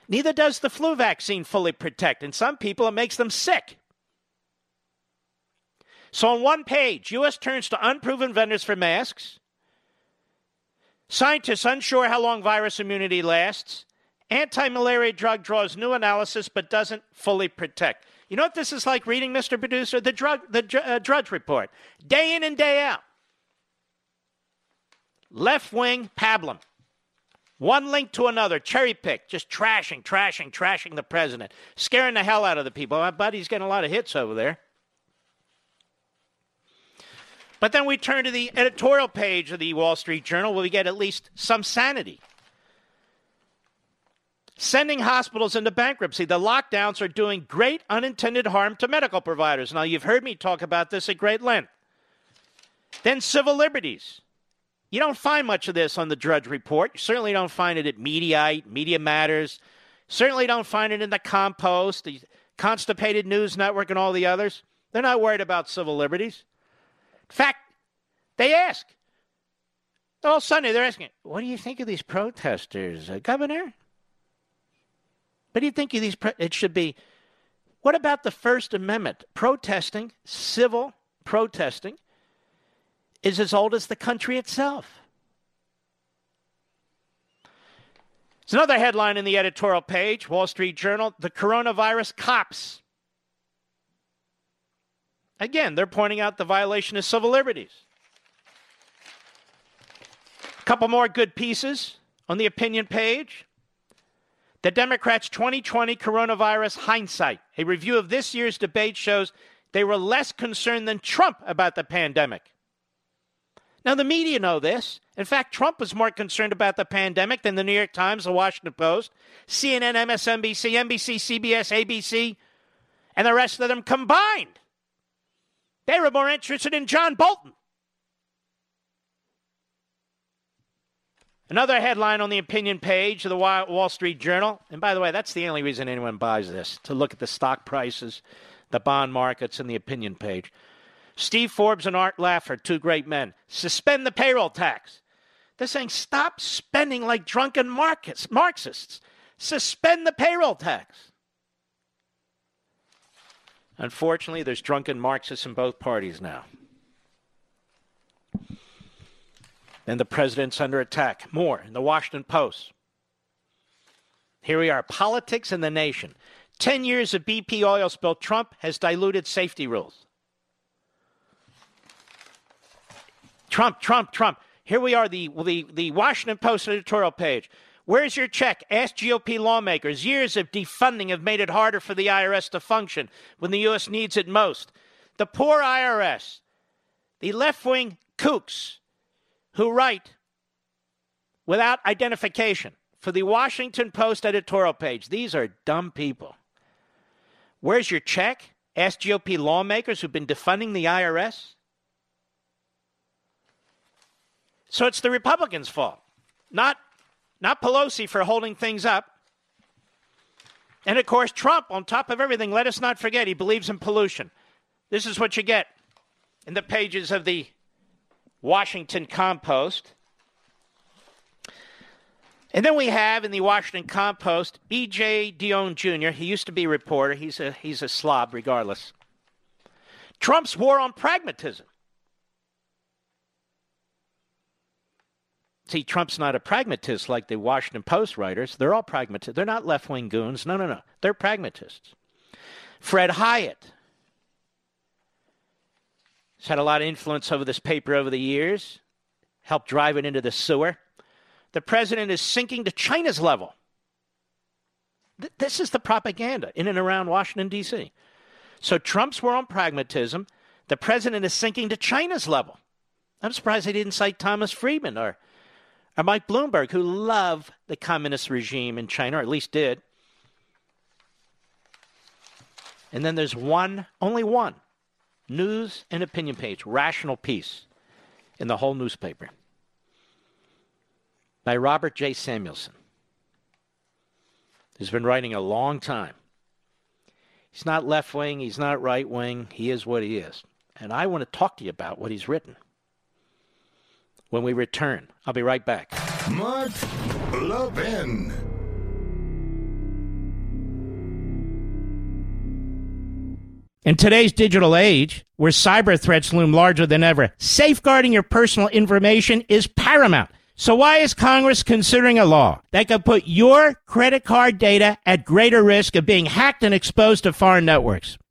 Neither does the flu vaccine fully protect. In some people, it makes them sick. So on one page, U.S. turns to unproven vendors for masks. Scientists unsure how long virus immunity lasts. Anti malaria drug draws new analysis but doesn't fully protect. You know what this is like reading, Mr. Producer? The, drug, the uh, Drudge Report. Day in and day out. Left wing pablum. One link to another, cherry pick, just trashing, trashing, trashing the president, scaring the hell out of the people. My buddy's getting a lot of hits over there. But then we turn to the editorial page of the Wall Street Journal where we get at least some sanity. Sending hospitals into bankruptcy. The lockdowns are doing great unintended harm to medical providers. Now, you've heard me talk about this at great length. Then, civil liberties. You don't find much of this on the Drudge Report. You certainly don't find it at Mediaite, Media Matters. Certainly don't find it in the Compost, the Constipated News Network, and all the others. They're not worried about civil liberties fact, they ask. All Sunday, they're asking, what do you think of these protesters, uh, Governor? What do you think of these? Pro- it should be, what about the First Amendment? Protesting, civil protesting, is as old as the country itself. It's another headline in the editorial page, Wall Street Journal The coronavirus cops. Again, they're pointing out the violation of civil liberties. A couple more good pieces on the opinion page. The Democrats' 2020 coronavirus hindsight. A review of this year's debate shows they were less concerned than Trump about the pandemic. Now, the media know this. In fact, Trump was more concerned about the pandemic than the New York Times, the Washington Post, CNN, MSNBC, NBC, CBS, ABC, and the rest of them combined. They were more interested in John Bolton. Another headline on the opinion page of the Wall Street Journal. And by the way, that's the only reason anyone buys this to look at the stock prices, the bond markets, and the opinion page. Steve Forbes and Art Laffer, two great men, suspend the payroll tax. They're saying stop spending like drunken Marxists. Suspend the payroll tax. Unfortunately, there's drunken Marxists in both parties now. And the president's under attack. More in the Washington Post. Here we are politics in the nation. 10 years of BP oil spill. Trump has diluted safety rules. Trump, Trump, Trump. Here we are, the, the, the Washington Post editorial page. Where's your check? Ask GOP lawmakers. Years of defunding have made it harder for the IRS to function when the U.S. needs it most. The poor IRS, the left wing kooks who write without identification for the Washington Post editorial page. These are dumb people. Where's your check? Ask GOP lawmakers who've been defunding the IRS. So it's the Republicans' fault, not, not Pelosi for holding things up. And of course, Trump, on top of everything, let us not forget, he believes in pollution. This is what you get in the pages of the Washington Compost. And then we have in the Washington Compost E.J. Dionne Jr. He used to be a reporter. He's a, he's a slob, regardless. Trump's war on pragmatism. See, Trump's not a pragmatist like the Washington Post writers. They're all pragmatists. They're not left wing goons. No, no, no. They're pragmatists. Fred Hiatt has had a lot of influence over this paper over the years, helped drive it into the sewer. The president is sinking to China's level. Th- this is the propaganda in and around Washington, D.C. So Trump's war on pragmatism. The president is sinking to China's level. I'm surprised they didn't cite Thomas Friedman or or Mike Bloomberg, who love the communist regime in China, or at least did. And then there's one, only one, news and opinion page, rational piece in the whole newspaper by Robert J. Samuelson, who's been writing a long time. He's not left wing, he's not right wing, he is what he is. And I want to talk to you about what he's written when we return. I'll be right back. Mark Levin. In today's digital age, where cyber threats loom larger than ever, safeguarding your personal information is paramount. So why is Congress considering a law that could put your credit card data at greater risk of being hacked and exposed to foreign networks?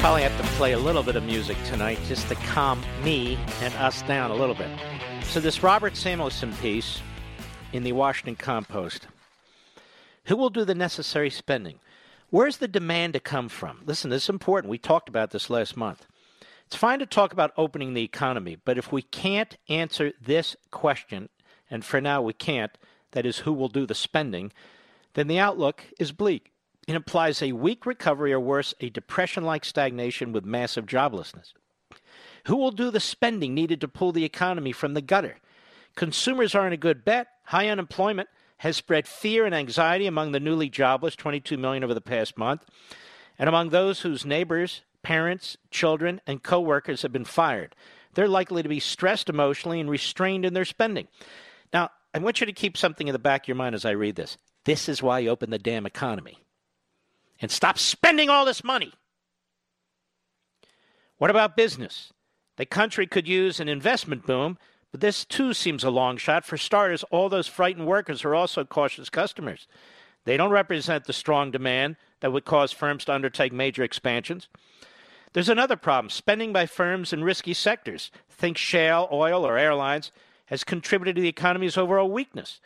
Probably have to play a little bit of music tonight just to calm me and us down a little bit. So, this Robert Samuelson piece in the Washington Compost who will do the necessary spending? Where's the demand to come from? Listen, this is important. We talked about this last month. It's fine to talk about opening the economy, but if we can't answer this question, and for now we can't, that is, who will do the spending, then the outlook is bleak. It implies a weak recovery or worse, a depression like stagnation with massive joblessness. Who will do the spending needed to pull the economy from the gutter? Consumers aren't a good bet. High unemployment has spread fear and anxiety among the newly jobless, 22 million over the past month, and among those whose neighbors, parents, children, and coworkers have been fired. They're likely to be stressed emotionally and restrained in their spending. Now, I want you to keep something in the back of your mind as I read this. This is why you open the damn economy and stop spending all this money. What about business? The country could use an investment boom, but this too seems a long shot. For starters, all those frightened workers are also cautious customers. They don't represent the strong demand that would cause firms to undertake major expansions. There's another problem. Spending by firms in risky sectors, think shale, oil, or airlines, has contributed to the economy's overall weakness.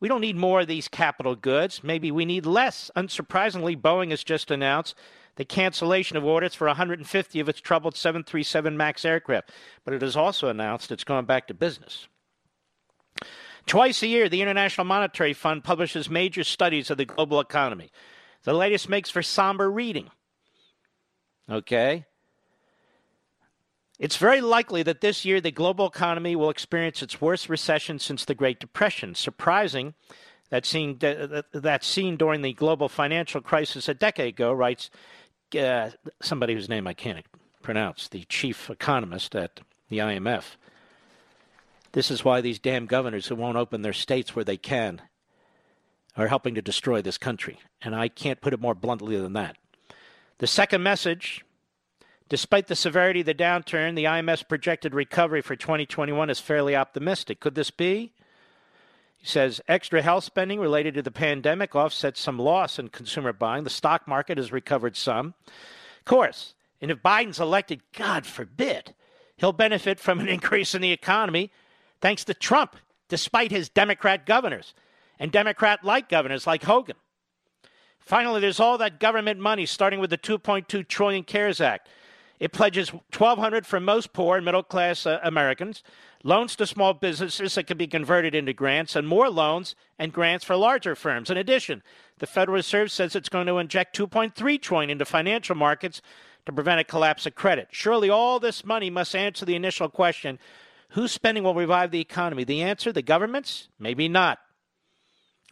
We don't need more of these capital goods. Maybe we need less. Unsurprisingly, Boeing has just announced the cancellation of orders for 150 of its troubled 737 MAX aircraft, but it has also announced it's going back to business. Twice a year, the International Monetary Fund publishes major studies of the global economy. The latest makes for somber reading. Okay? It's very likely that this year the global economy will experience its worst recession since the Great Depression. Surprising that seen, that seen during the global financial crisis a decade ago, writes uh, somebody whose name I can't pronounce, the chief economist at the IMF. This is why these damn governors who won't open their states where they can are helping to destroy this country. And I can't put it more bluntly than that. The second message despite the severity of the downturn, the IMF's projected recovery for 2021 is fairly optimistic. Could this be? He says extra health spending related to the pandemic offsets some loss in consumer buying. The stock market has recovered some. Of course, and if Biden's elected, God forbid, he'll benefit from an <laughs> increase in the economy thanks to Trump, despite his Democrat governors and Democrat like governors like Hogan. Finally, there's all that government money, starting with the 2.2 trillion CARES Act. It pledges 1200 for most poor and middle class uh, Americans, loans to small businesses that can be converted into grants, and more loans and grants for larger firms. In addition, the Federal Reserve says it's going to inject 2.3 trillion into financial markets to prevent a collapse of credit. Surely all this money must answer the initial question, whose spending will revive the economy? The answer, the government's? Maybe not.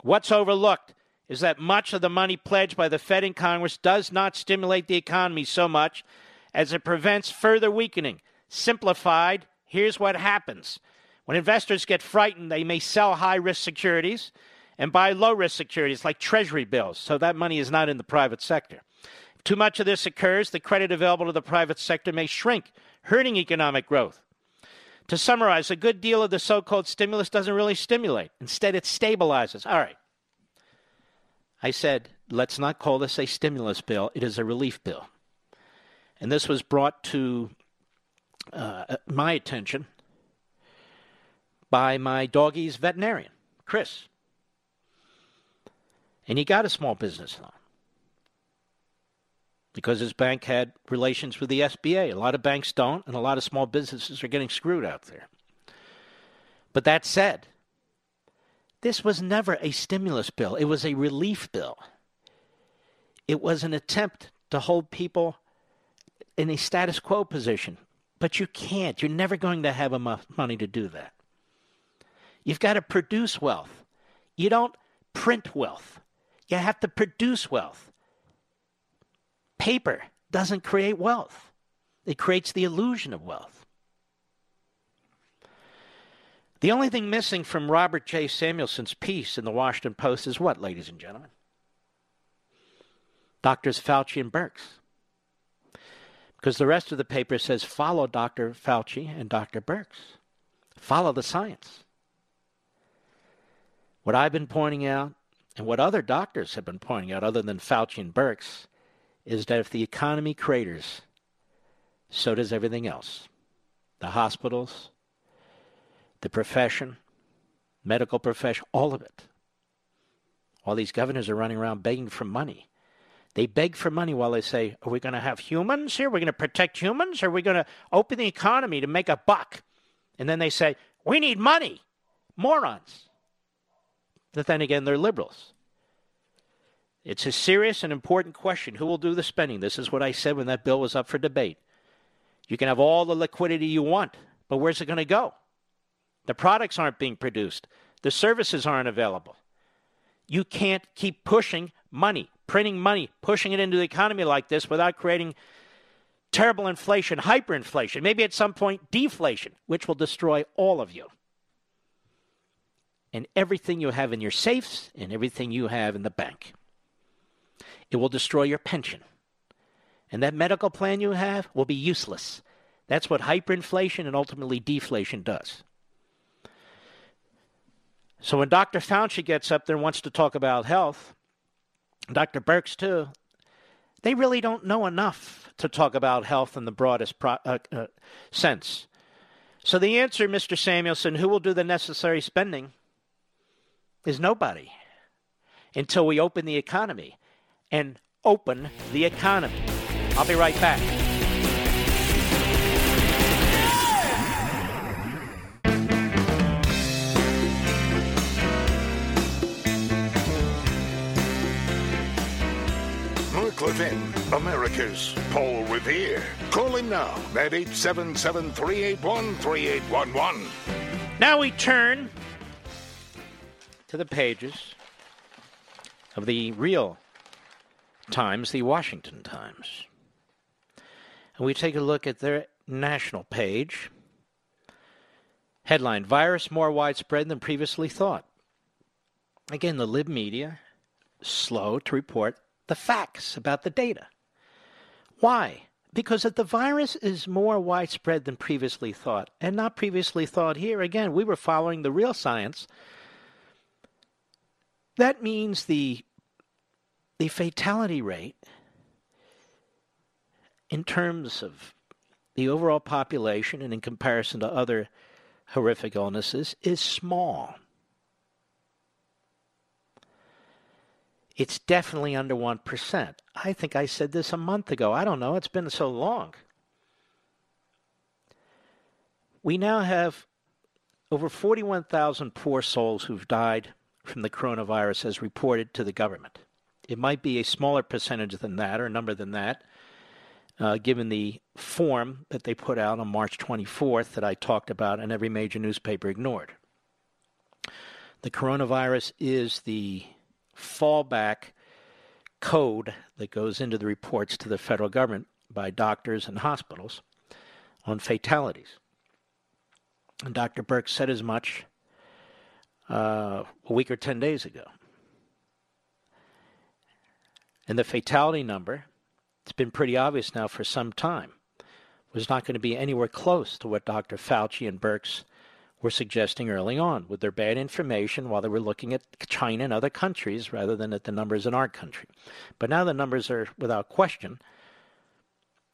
What's overlooked is that much of the money pledged by the Fed and Congress does not stimulate the economy so much as it prevents further weakening. Simplified, here's what happens. When investors get frightened, they may sell high risk securities and buy low risk securities like treasury bills, so that money is not in the private sector. If too much of this occurs, the credit available to the private sector may shrink, hurting economic growth. To summarize, a good deal of the so called stimulus doesn't really stimulate. Instead, it stabilizes. All right. I said, let's not call this a stimulus bill, it is a relief bill. And this was brought to uh, my attention by my doggy's veterinarian, Chris. And he got a small business loan because his bank had relations with the SBA. A lot of banks don't, and a lot of small businesses are getting screwed out there. But that said, this was never a stimulus bill, it was a relief bill. It was an attempt to hold people in a status quo position. But you can't. You're never going to have enough money to do that. You've got to produce wealth. You don't print wealth. You have to produce wealth. Paper doesn't create wealth, it creates the illusion of wealth. The only thing missing from Robert J. Samuelson's piece in the Washington Post is what, ladies and gentlemen? Doctors Fauci and Birx because the rest of the paper says follow Dr. Fauci and Dr. Birx. Follow the science. What I've been pointing out, and what other doctors have been pointing out, other than Fauci and Birx, is that if the economy craters, so does everything else. The hospitals, the profession, medical profession, all of it. All these governors are running around begging for money. They beg for money while they say, Are we going to have humans here? Are we going to protect humans? Are we going to open the economy to make a buck? And then they say, We need money. Morons. But then again, they're liberals. It's a serious and important question. Who will do the spending? This is what I said when that bill was up for debate. You can have all the liquidity you want, but where's it going to go? The products aren't being produced, the services aren't available. You can't keep pushing money printing money, pushing it into the economy like this without creating terrible inflation, hyperinflation, maybe at some point deflation, which will destroy all of you. And everything you have in your safes and everything you have in the bank. It will destroy your pension. And that medical plan you have will be useless. That's what hyperinflation and ultimately deflation does. So when Dr. Fauci gets up there and wants to talk about health, Dr. Birx, too, they really don't know enough to talk about health in the broadest pro- uh, uh, sense. So the answer, Mr. Samuelson, who will do the necessary spending, is nobody until we open the economy and open the economy. I'll be right back. Levin, America's Paul Revere. Call him now at 877 381 3811. Now we turn to the pages of the real Times, the Washington Times. And we take a look at their national page. Headline Virus more widespread than previously thought. Again, the lib media slow to report the facts about the data. Why? Because if the virus is more widespread than previously thought, and not previously thought here, again, we were following the real science. That means the the fatality rate in terms of the overall population and in comparison to other horrific illnesses is small. It's definitely under 1%. I think I said this a month ago. I don't know. It's been so long. We now have over 41,000 poor souls who've died from the coronavirus as reported to the government. It might be a smaller percentage than that or a number than that, uh, given the form that they put out on March 24th that I talked about and every major newspaper ignored. The coronavirus is the fallback code that goes into the reports to the federal government by doctors and hospitals on fatalities. And Dr. Birx said as much uh, a week or 10 days ago. And the fatality number, it's been pretty obvious now for some time, was not going to be anywhere close to what Dr. Fauci and Birx were suggesting early on with their bad information while they were looking at China and other countries rather than at the numbers in our country. But now the numbers are without question.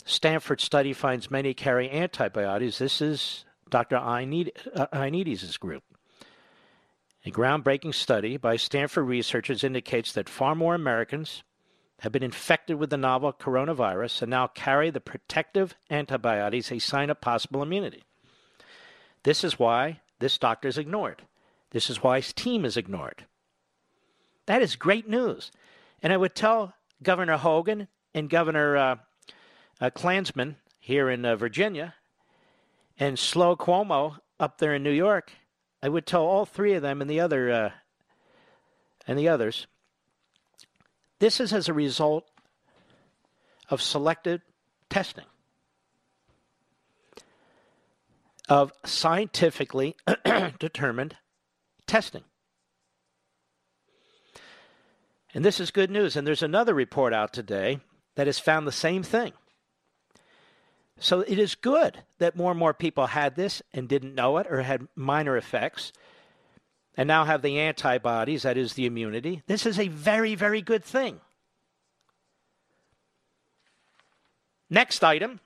Stanford study finds many carry antibiotics. This is Dr. Ioannidis' uh, group. A groundbreaking study by Stanford researchers indicates that far more Americans have been infected with the novel coronavirus and now carry the protective antibiotics, a sign of possible immunity. This is why this doctor is ignored. This is why his team is ignored. That is great news. And I would tell Governor Hogan and Governor uh, uh, Klansman here in uh, Virginia and Slow Cuomo up there in New York, I would tell all three of them and the other uh, and the others. This is as a result of selected testing. Of scientifically <clears throat> determined testing. And this is good news. And there's another report out today that has found the same thing. So it is good that more and more people had this and didn't know it or had minor effects and now have the antibodies, that is the immunity. This is a very, very good thing. Next item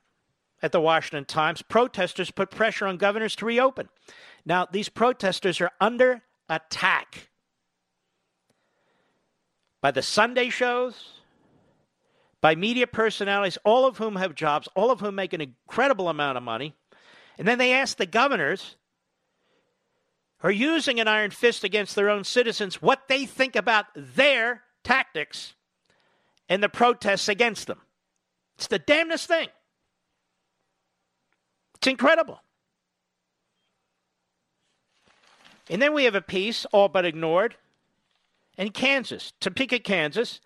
at the Washington Times, protesters put pressure on governors to reopen. Now, these protesters are under attack by the Sunday shows, by media personalities, all of whom have jobs, all of whom make an incredible amount of money. And then they ask the governors who are using an iron fist against their own citizens what they think about their tactics and the protests against them. It's the damnedest thing. It's incredible. And then we have a piece, all but ignored, in Kansas, Topeka, Kansas.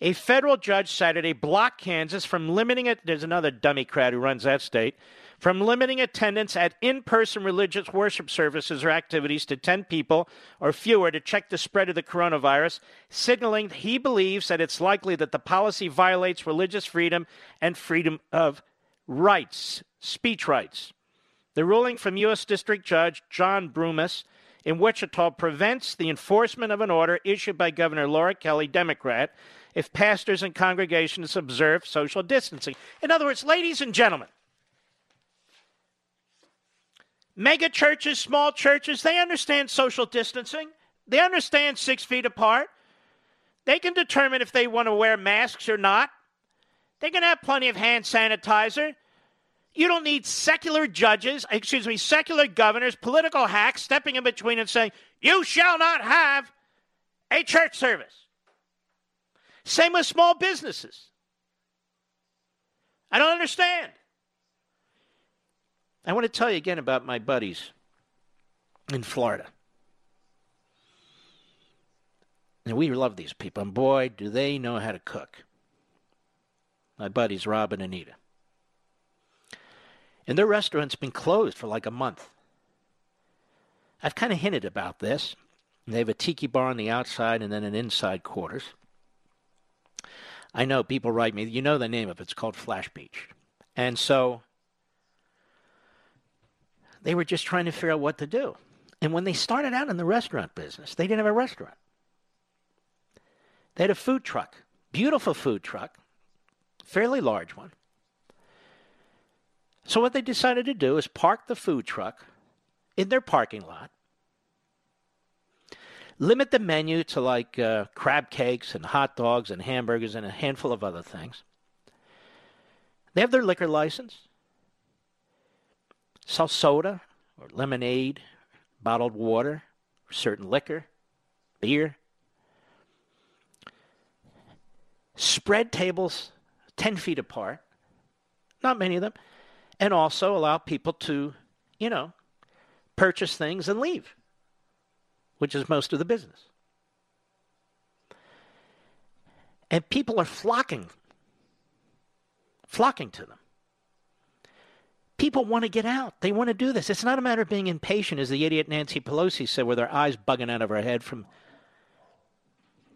A federal judge Saturday blocked Kansas from limiting it. There's another dummy crowd who runs that state from limiting attendance at in person religious worship services or activities to 10 people or fewer to check the spread of the coronavirus, signaling he believes that it's likely that the policy violates religious freedom and freedom of rights, speech rights. The ruling from U.S. District Judge John Broomes in Wichita prevents the enforcement of an order issued by Governor Laura Kelly, Democrat, if pastors and congregations observe social distancing. In other words, ladies and gentlemen, mega churches, small churches, they understand social distancing. They understand six feet apart. They can determine if they want to wear masks or not. They can have plenty of hand sanitizer. You don't need secular judges, excuse me, secular governors, political hacks stepping in between and saying, you shall not have a church service. Same with small businesses. I don't understand. I want to tell you again about my buddies in Florida. And we love these people. And boy, do they know how to cook. My buddies, Rob and Anita. And their restaurant's been closed for like a month. I've kind of hinted about this. They have a tiki bar on the outside and then an inside quarters. I know people write me, you know the name of it. It's called Flash Beach. And so they were just trying to figure out what to do. And when they started out in the restaurant business, they didn't have a restaurant. They had a food truck, beautiful food truck, fairly large one. So what they decided to do is park the food truck in their parking lot, limit the menu to like uh, crab cakes and hot dogs and hamburgers and a handful of other things. They have their liquor license, sell soda or lemonade, bottled water, certain liquor, beer. Spread tables 10 feet apart, not many of them, and also allow people to, you know, purchase things and leave, which is most of the business. And people are flocking, flocking to them. People want to get out. They want to do this. It's not a matter of being impatient, as the idiot Nancy Pelosi said, with her eyes bugging out of her head from,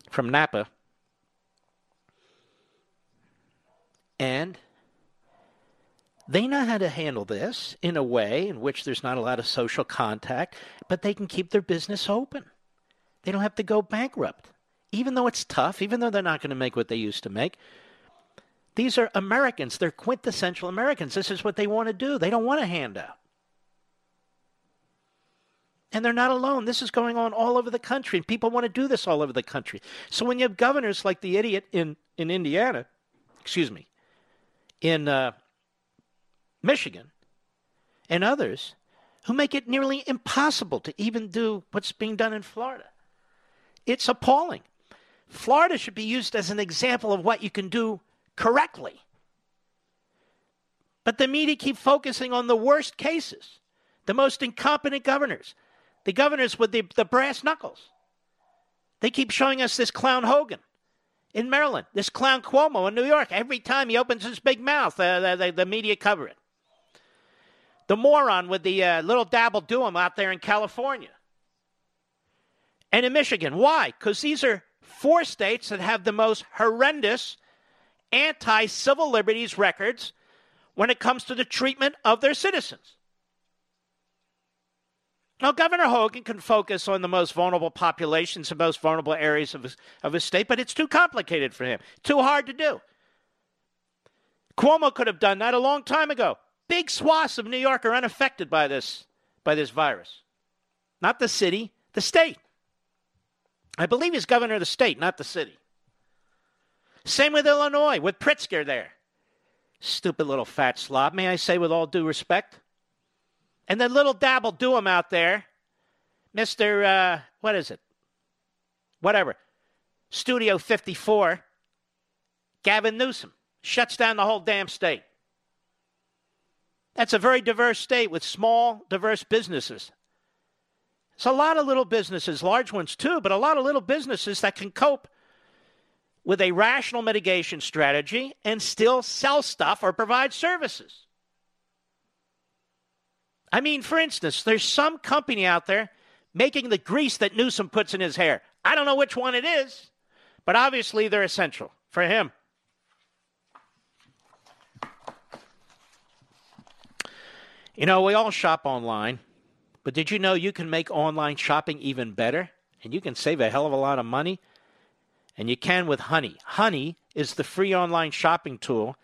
from Napa. And they know how to handle this in a way in which there's not a lot of social contact, but they can keep their business open. They don't have to go bankrupt. Even though it's tough, even though they're not going to make what they used to make, these are Americans. They're quintessential Americans. This is what they want to do. They don't want a handout. And they're not alone. This is going on all over the country, and people want to do this all over the country. So when you have governors like the idiot in, in Indiana, excuse me, in uh, Michigan, and others who make it nearly impossible to even do what's being done in Florida. It's appalling. Florida should be used as an example of what you can do correctly. But the media keep focusing on the worst cases, the most incompetent governors, the governors with the, the brass knuckles. They keep showing us this clown Hogan in Maryland, this clown Cuomo in New York. Every time he opens his big mouth, uh, the, the, media cover it. The moron with the uh, little dabble do him out there in California and in Michigan. Why? Because these are four states that have the most horrendous anti civil liberties records when it comes to the treatment of their citizens. Now, Governor Hogan can focus on the most vulnerable populations, and most vulnerable areas of his, of his state, but it's too complicated for him, too hard to do. Cuomo could have done that a long time ago. Big swaths of New York are unaffected by this, by this virus. Not the city, the state. I believe he's governor of the state, not the city. Same with Illinois, with Pritzker there. Stupid little fat slob, may I say, with all due respect. And then little dabble do him out there, Mr. Uh, what is it? Whatever. Studio 54, Gavin Newsom, shuts down the whole damn state. That's a very diverse state with small, diverse businesses. It's a lot of little businesses, large ones too, but a lot of little businesses that can cope with a rational mitigation strategy and still sell stuff or provide services. I mean, for instance, there's some company out there making the grease that Newsom puts in his hair. I don't know which one it is, but obviously they're essential for him. You know, we all shop online, but did you know you can make online shopping even better? And you can save a hell of a lot of money and you can with Honey. Honey is the free online shopping tool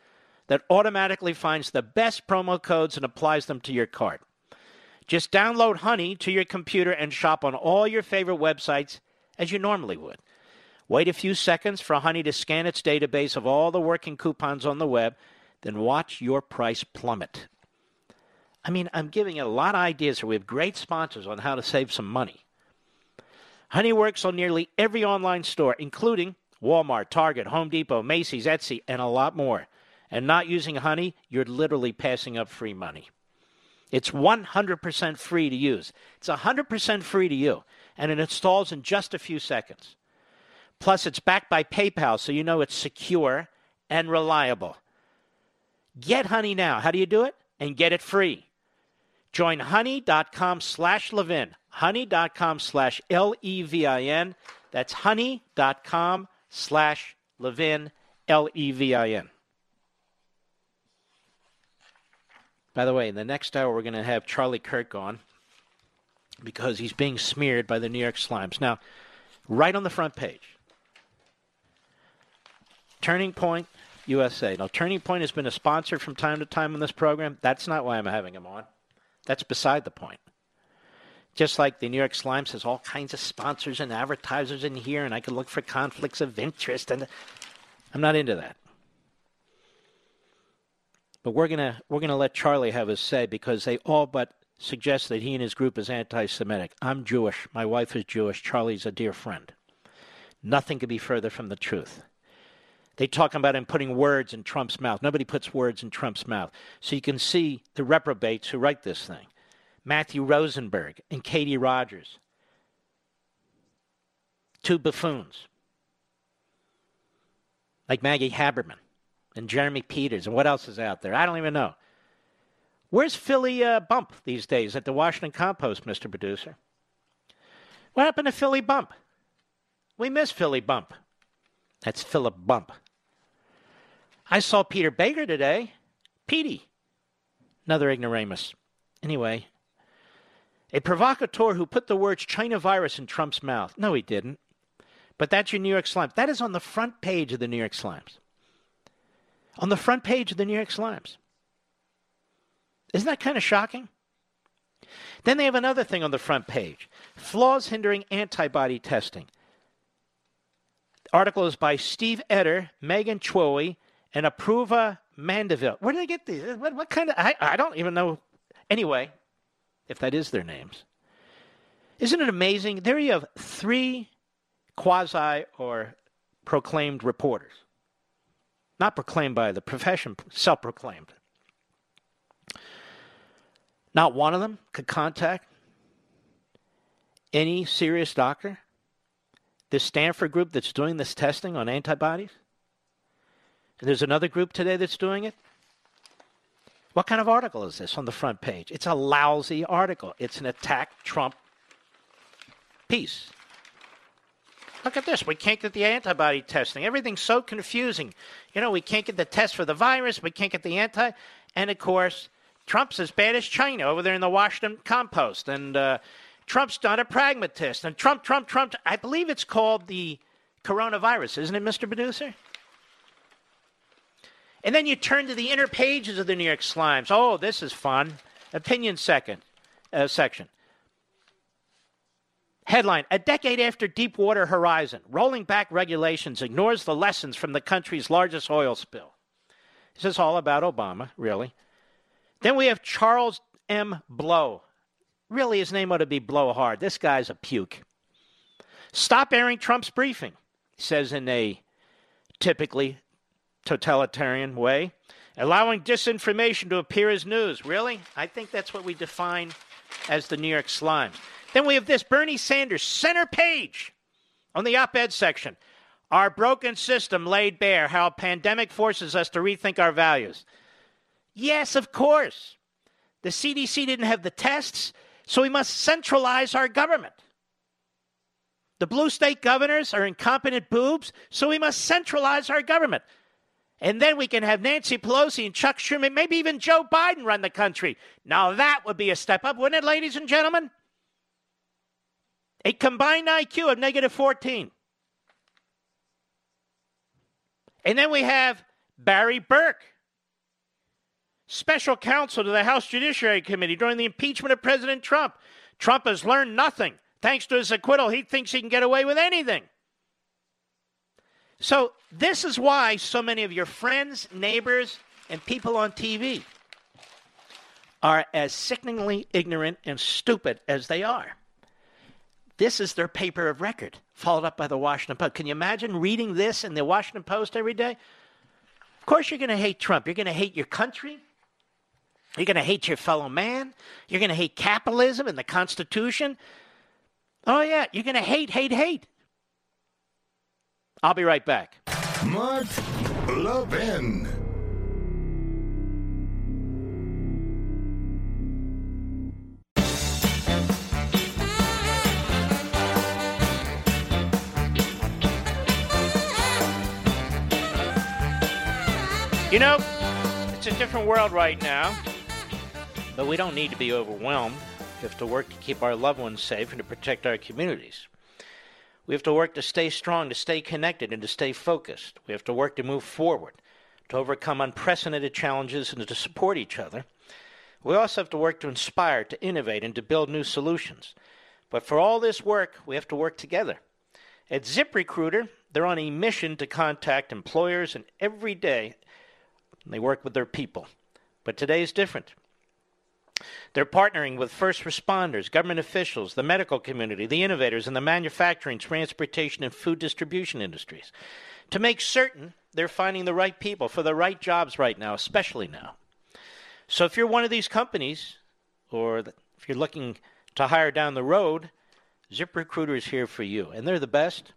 that automatically finds the best promo codes and applies them to your cart. Just download Honey to your computer and shop on all your favorite websites as you normally would. Wait a few seconds for Honey to scan its database of all the working coupons on the web, then watch your price plummet. I mean, I'm giving you a lot of ideas here. We have great sponsors on how to save some money. Honey works on nearly every online store, including Walmart, Target, Home Depot, Macy's, Etsy, and a lot more. And not using Honey, you're literally passing up free money. It's 100% free to use. It's 100% free to you, and it installs in just a few seconds. Plus, it's backed by PayPal, so you know it's secure and reliable. Get Honey now. How do you do it? And get it free. Join honey.com slash Levin. Honey.com slash L E V I N. That's honey.com slash Levin, L E V I N. By the way, in the next hour, we're going to have Charlie Kirk on because he's being smeared by the New York Slimes. Now, right on the front page, Turning Point USA. Now, Turning Point has been a sponsor from time to time on this program. That's not why I'm having him on. That's beside the point. Just like the New York Slimes has all kinds of sponsors and advertisers in here, and I can look for conflicts of interest, and I'm not into that. But we're gonna we're gonna let Charlie have his say because they all but suggest that he and his group is anti-Semitic. I'm Jewish. My wife is Jewish. Charlie's a dear friend. Nothing could be further from the truth. They talk about him putting words in Trump's mouth. Nobody puts words in Trump's mouth. So you can see the reprobates who write this thing. Matthew Rosenberg and Katie Rogers. Two buffoons. Like Maggie Haberman and Jeremy Peters. And what else is out there? I don't even know. Where's Philly uh, Bump these days at the Washington Compost, Mr. Producer? What happened to Philly Bump? We miss Philly Bump. That's Philip Bump. I saw Peter Baker today. Petey. Another ignoramus. Anyway, a provocateur who put the words China virus in Trump's mouth. No, he didn't. But that's your New York Slimes. That is on the front page of the New York Slimes. On the front page of the New York Slimes. Isn't that kind of shocking? Then they have another thing on the front page flaws hindering antibody testing. Article is by Steve Eder, Megan Chwoe, and Apoorva Mandeville. Where did they get these? What, what kind of. I, I don't even know. Anyway, if that is their names. Isn't it amazing? There you have three quasi or proclaimed reporters. Not proclaimed by the profession, self proclaimed. Not one of them could contact any serious doctor. This Stanford group that's doing this testing on antibodies. And there's another group today that's doing it. What kind of article is this on the front page? It's a lousy article. It's an attack Trump piece. Look at this. We can't get the antibody testing. Everything's so confusing. You know, we can't get the test for the virus. We can't get the anti. And of course, Trump's as bad as China over there in the Washington compost. And uh, Trump's not a pragmatist. And Trump, Trump, Trump. I believe it's called the coronavirus, isn't it, Mr. Producer? And then you turn to the inner pages of the New York Slimes. Oh, this is fun. Opinion second uh, section. Headline A decade after Deepwater Horizon, rolling back regulations ignores the lessons from the country's largest oil spill. This is all about Obama, really. Then we have Charles M. Blow. Really, his name ought to be Blowhard. This guy's a puke. Stop airing Trump's briefing, says in a typically totalitarian way, allowing disinformation to appear as news. Really? I think that's what we define as the New York Slimes. Then we have this Bernie Sanders center page on the op ed section. Our broken system laid bare how a pandemic forces us to rethink our values. Yes, of course. The CDC didn't have the tests, so we must centralize our government. The blue state governors are incompetent boobs, so we must centralize our government. And then we can have Nancy Pelosi and Chuck Schumer, maybe even Joe Biden run the country. Now that would be a step up, wouldn't it, ladies and gentlemen? A combined IQ of negative 14. And then we have Barry Berke, special counsel to the House Judiciary Committee during the impeachment of President Trump. Trump has learned nothing. Thanks to his acquittal, he thinks he can get away with anything. So, this is why so many of your friends, neighbors, and people on TV are as sickeningly ignorant and stupid as they are. This is their paper of record, followed up by the Washington Post. Can you imagine reading this in the Washington Post every day? Of course, you're going to hate Trump. You're going to hate your country. You're going to hate your fellow man. You're going to hate capitalism and the Constitution. Oh, yeah, you're going to hate, hate, hate. I'll be right back. Mark Levin. You know, it's a different world right now but we don't need to be overwhelmed. We have to work to keep our loved ones safe and to protect our communities. We have to work to stay strong, to stay connected, and to stay focused. We have to work to move forward, to overcome unprecedented challenges, and to support each other. We also have to work to inspire, to innovate, and to build new solutions. But for all this work, we have to work together. At ZipRecruiter, they're on a mission to contact employers and every day they work with their people. But today is different. They're partnering with first responders, government officials, the medical community, the innovators, and the manufacturing, transportation, and food distribution industries to make certain they're finding the right people for the right jobs right now, especially now. So if you're one of these companies, or if you're looking to hire down the road, ZipRecruiter is here for you. And they're the best,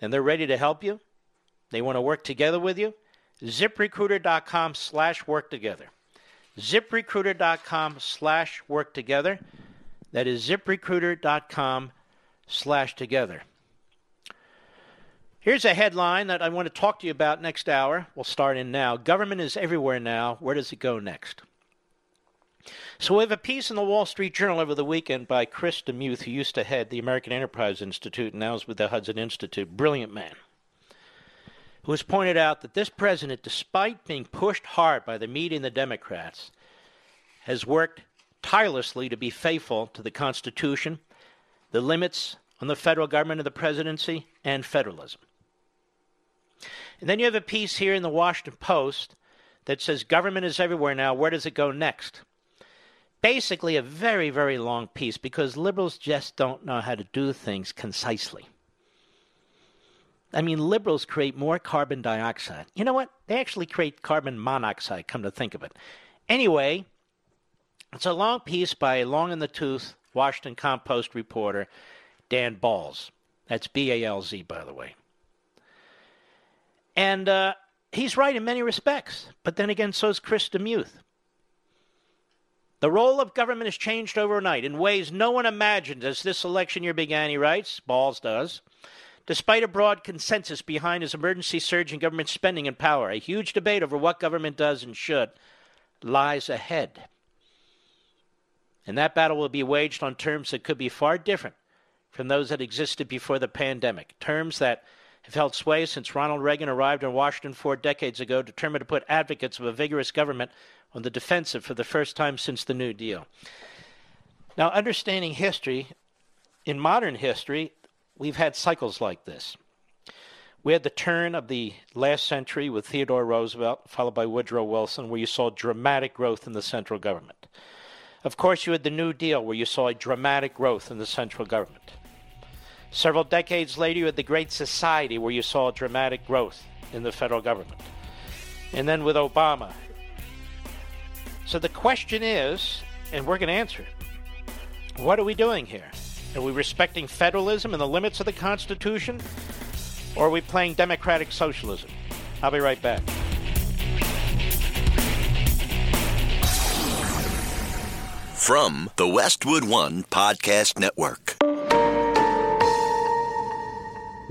and they're ready to help you. They want to work together with you ziprecruiter.com slash work together. ziprecruiter.com slash work together. That is ziprecruiter.com slash together. Here's a headline that I want to talk to you about next hour. We'll start in now. Government is everywhere now. Where does it go next? So we have a piece in the Wall Street Journal over the weekend by Chris DeMuth, who used to head the American Enterprise Institute and now is with the Hudson Institute. Brilliant man who has pointed out that this president, despite being pushed hard by the media and the Democrats, has worked tirelessly to be faithful to the Constitution, the limits on the federal government and the presidency, and federalism. And then you have a piece here in the Washington Post that says government is everywhere now. Where does it go next? Basically, a very, very long piece because liberals just don't know how to do things concisely. I mean, liberals create more carbon dioxide. You know what? They actually create carbon monoxide, come to think of it. Anyway, it's a long piece by long in the tooth Washington Compost reporter, Dan Balz. That's B A L Z, by the way. And uh, he's right in many respects, but then again, so is Chris DeMuth. The role of government has changed overnight in ways no one imagined as this election year began, he writes. Balz does. Despite a broad consensus behind his emergency surge in government spending and power, a huge debate over what government does and should lies ahead. And that battle will be waged on terms that could be far different from those that existed before the pandemic. Terms that have held sway since Ronald Reagan arrived in Washington four decades ago, determined to put advocates of a vigorous government on the defensive for the first time since the New Deal. Now, understanding history, in modern history, we've had cycles like this. We had the turn of the last century with Theodore Roosevelt, followed by Woodrow Wilson, where you saw dramatic growth in the central government. Of course, you had the New Deal, where you saw a dramatic growth in the central government. Several decades later, you had the Great Society, where you saw dramatic growth in the federal government. And then with Obama. So the question is, and we're going to answer it what are we doing here? Are we respecting federalism and the limits of the Constitution? Or are we playing democratic socialism? I'll be right back. From the Westwood One Podcast Network.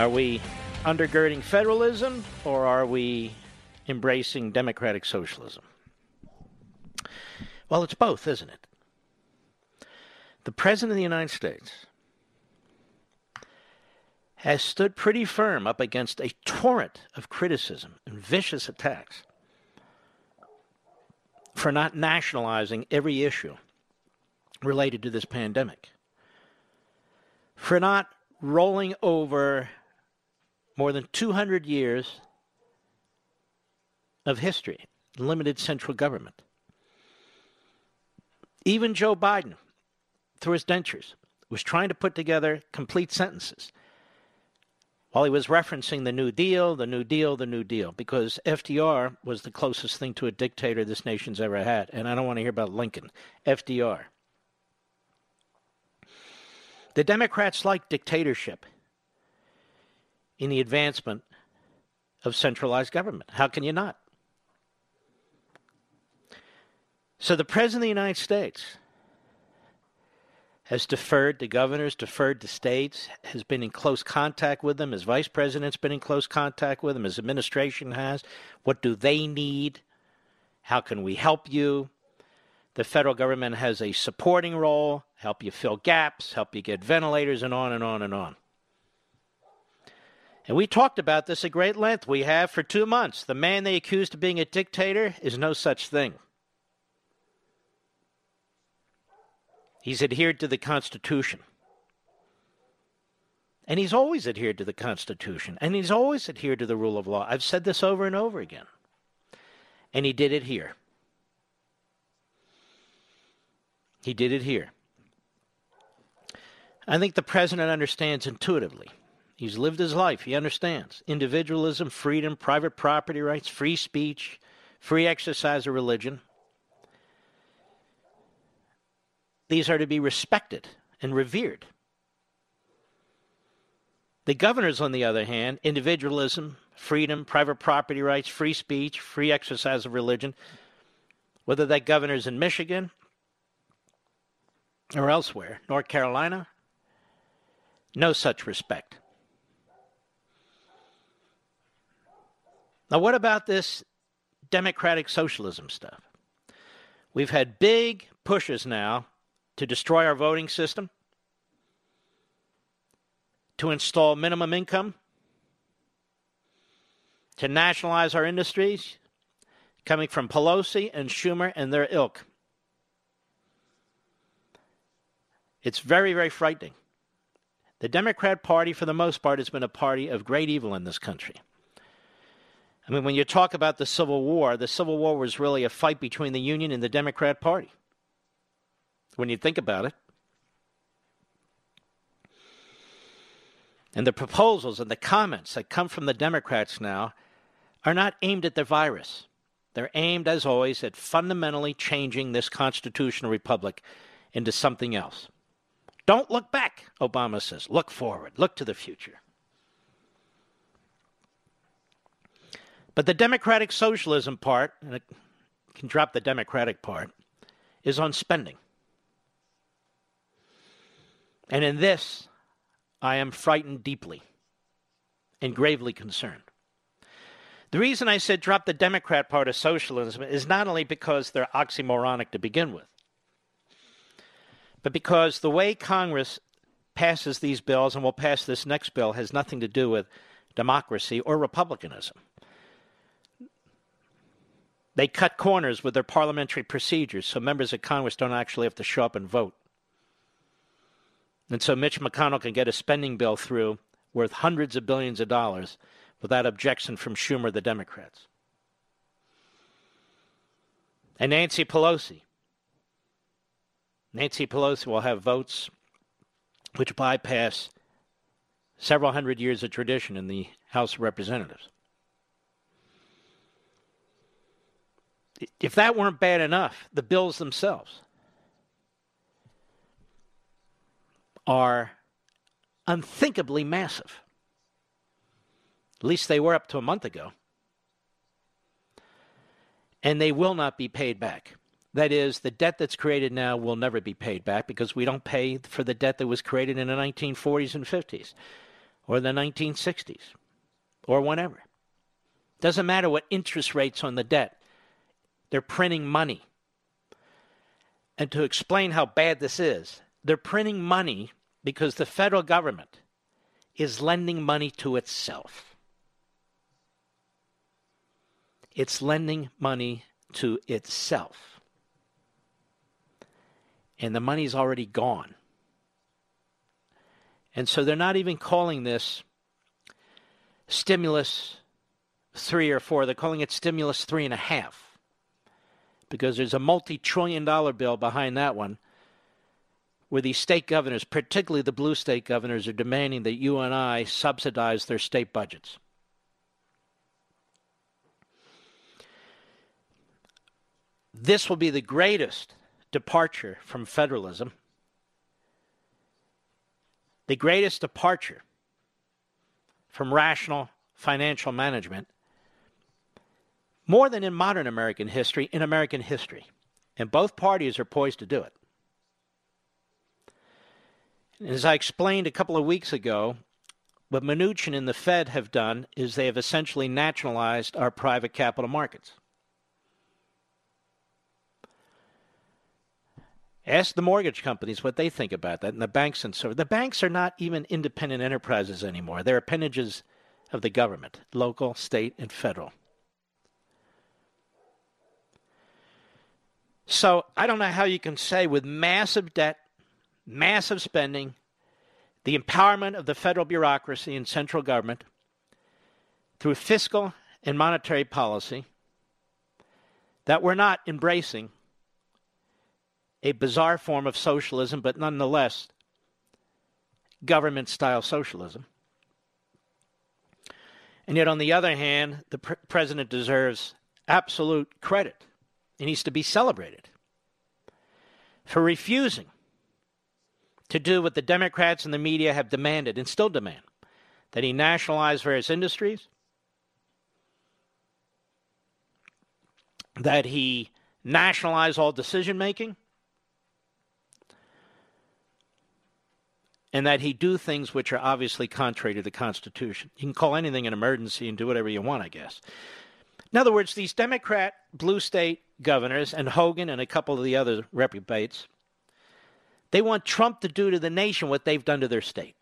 Are we undergirding federalism or are we embracing democratic socialism? Well, it's both, isn't it? The President of the United States has stood pretty firm up against a torrent of criticism and vicious attacks for not nationalizing every issue related to this pandemic, for not rolling over more than 200 years of history, limited central government. Even Joe Biden, through his dentures, was trying to put together complete sentences while he was referencing the New Deal, the New Deal, the New Deal, because FDR was the closest thing to a dictator this nation's ever had. And I don't want to hear about Lincoln. FDR. The Democrats like dictatorship in the advancement of centralized government. How can you not? So the President of the United States has deferred to governors, deferred to states, has been in close contact with them. His vice president's been in close contact with them. His administration has. What do they need? How can we help you? The federal government has a supporting role, help you fill gaps, help you get ventilators, and on and on and on. And we talked about this at great length. We have for two months. The man they accused of being a dictator is no such thing. He's adhered to the Constitution. And he's always adhered to the Constitution. And he's always adhered to the rule of law. I've said this over and over again. And he did it here. He did it here. I think the president understands intuitively. He's lived his life. He understands individualism, freedom, private property rights, free speech, free exercise of religion. These are to be respected and revered. The governors, on the other hand, individualism, freedom, private property rights, free speech, free exercise of religion, whether that governor is in Michigan or elsewhere, North Carolina, no such respect. Now, what about this democratic socialism stuff? We've had big pushes now to destroy our voting system, to install minimum income, to nationalize our industries, coming from Pelosi and Schumer and their ilk. It's very, very frightening. The Democrat Party, for the most part, has been a party of great evil in this country. I mean, when you talk about the Civil War, the Civil War was really a fight between the Union and the Democrat Party when you think about it. And the proposals and the comments that come from the Democrats now are not aimed at the virus. They're aimed, as always, at fundamentally changing this constitutional republic into something else. Don't look back, Obama says. Look forward. Look to the future. But the democratic socialism part, and I can drop the democratic part, is on spending. And in this, I am frightened deeply and gravely concerned. The reason I said drop the Democrat part of socialism is not only because they're oxymoronic to begin with, but because the way Congress passes these bills and will pass this next bill has nothing to do with democracy or republicanism. They cut corners with their parliamentary procedures so members of Congress don't actually have to show up and vote. And so Mitch McConnell can get a spending bill through worth hundreds of billions of dollars without objection from Schumer, the Democrats. And Nancy Pelosi. Nancy Pelosi will have votes which bypass several hundred years of tradition in the House of Representatives. If that weren't bad enough, the bills themselves are unthinkably massive. At least they were up to a month ago. And they will not be paid back. That is, the debt that's created now will never be paid back because we don't pay for the debt that was created in the 1940s and 50s or the 1960s or whenever. Doesn't matter what interest rates on the debt, they're printing money. And to explain how bad this is, they're printing money because the federal government is lending money to itself. It's lending money to itself. And the money's already gone. And so they're not even calling this stimulus three or four. They're calling it stimulus three and a half because there's a multi trillion dollar bill behind that one where these state governors, particularly the blue state governors, are demanding that you and I subsidize their state budgets. This will be the greatest departure from federalism, the greatest departure from rational financial management, more than in modern American history, in American history. And both parties are poised to do it. As I explained a couple of weeks ago, what Mnuchin and the Fed have done is they have essentially nationalized our private capital markets. Ask the mortgage companies what they think about that, and the banks and so. on. The banks are not even independent enterprises anymore; they're appendages of the government, local, state, and federal. So I don't know how you can say with massive debt massive spending, the empowerment of the federal bureaucracy and central government through fiscal and monetary policy that we're not embracing a bizarre form of socialism, but nonetheless government style socialism. And yet, on the other hand, the pr- president deserves absolute credit. He needs to be celebrated for refusing to do what the Democrats and the media have demanded and still demand that he nationalize various industries, that he nationalize all decision making, and that he do things which are obviously contrary to the Constitution. You can call anything an emergency and do whatever you want, I guess. In other words, these Democrat blue state governors and Hogan and a couple of the other reprobates they want Trump to do to the nation what they've done to their state.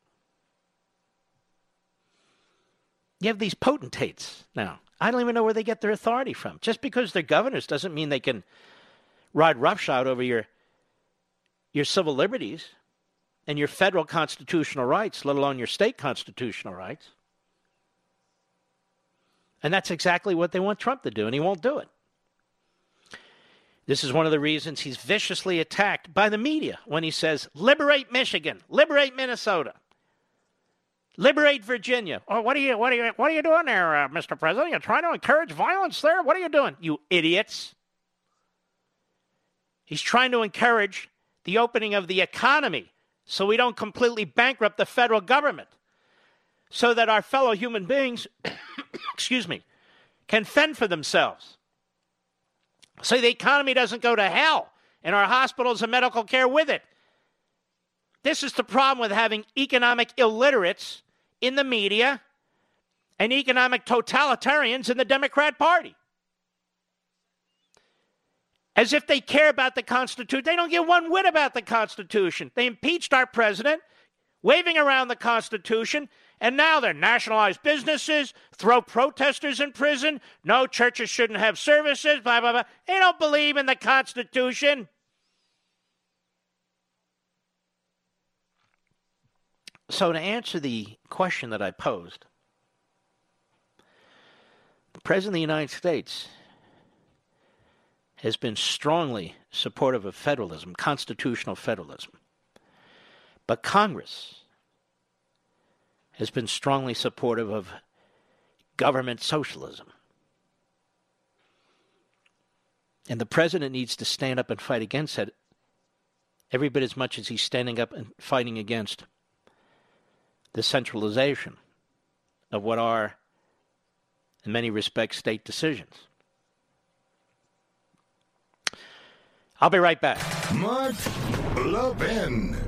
You have these potentates now. I don't even know where they get their authority from. Just because they're governors doesn't mean they can ride roughshod over your your civil liberties and your federal constitutional rights, let alone your state constitutional rights. And that's exactly what they want Trump to do, and he won't do it. This is one of the reasons he's viciously attacked by the media when he says, liberate Michigan, liberate Minnesota, liberate Virginia. Oh, what are you, what are you, what are you doing there, uh, Mr. President? You're trying to encourage violence there? What are you doing, you idiots? He's trying to encourage the opening of the economy so we don't completely bankrupt the federal government, so that our fellow human beings, <coughs> excuse me, can fend for themselves. So the economy doesn't go to hell and our hospitals and medical care with it. This is the problem with having economic illiterates in the media and economic totalitarians in the Democrat Party. As if they care about the Constitution. They don't give one whit about the Constitution. They impeached our president, waving around the Constitution, and now they're nationalize businesses, throw protesters in prison. No, churches shouldn't have services, blah, blah, blah. They don't believe in the Constitution. So, to answer the question that I posed, the President of the United States has been strongly supportive of federalism, constitutional federalism. But Congress has been strongly supportive of government socialism. And the president needs to stand up and fight against it every bit as much as he's standing up and fighting against the centralization of what are, in many respects, state decisions. I'll be right back. Mark Levin.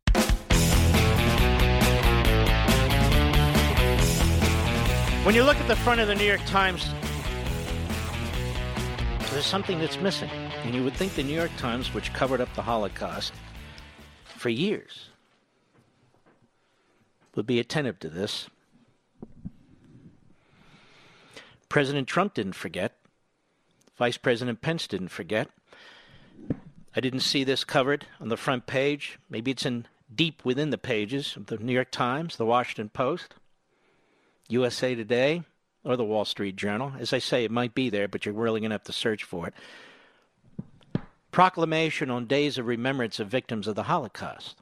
When you look at the front of the New York Times, there's something that's missing. And you would think the New York Times, which covered up the Holocaust for years, would be attentive to this. President Trump didn't forget. Vice President Pence didn't forget. I didn't see this covered on the front page. Maybe it's in deep within the pages of the New York Times, the Washington Post. USA Today, or the Wall Street Journal. As I say, it might be there, but you're really going to have to search for it. Proclamation on Days of Remembrance of Victims of the Holocaust.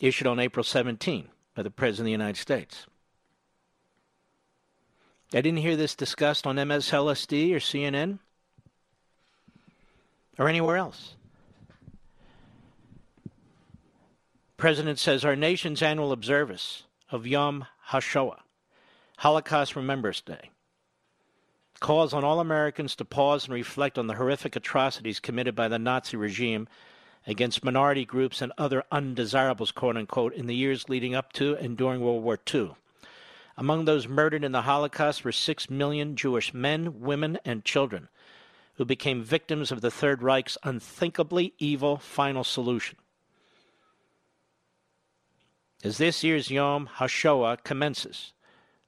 Issued on April 17 by the President of the United States. I didn't hear this discussed on MSLSD or CNN or anywhere else. President says our nation's annual observance of Yom HaShoah, Holocaust Remembrance Day, calls on all Americans to pause and reflect on the horrific atrocities committed by the Nazi regime against minority groups and other undesirables, quote unquote, in the years leading up to and during World War II. Among those murdered in the Holocaust were six million Jewish men, women, and children who became victims of the Third Reich's unthinkably evil final solution. As this year's Yom HaShoah commences,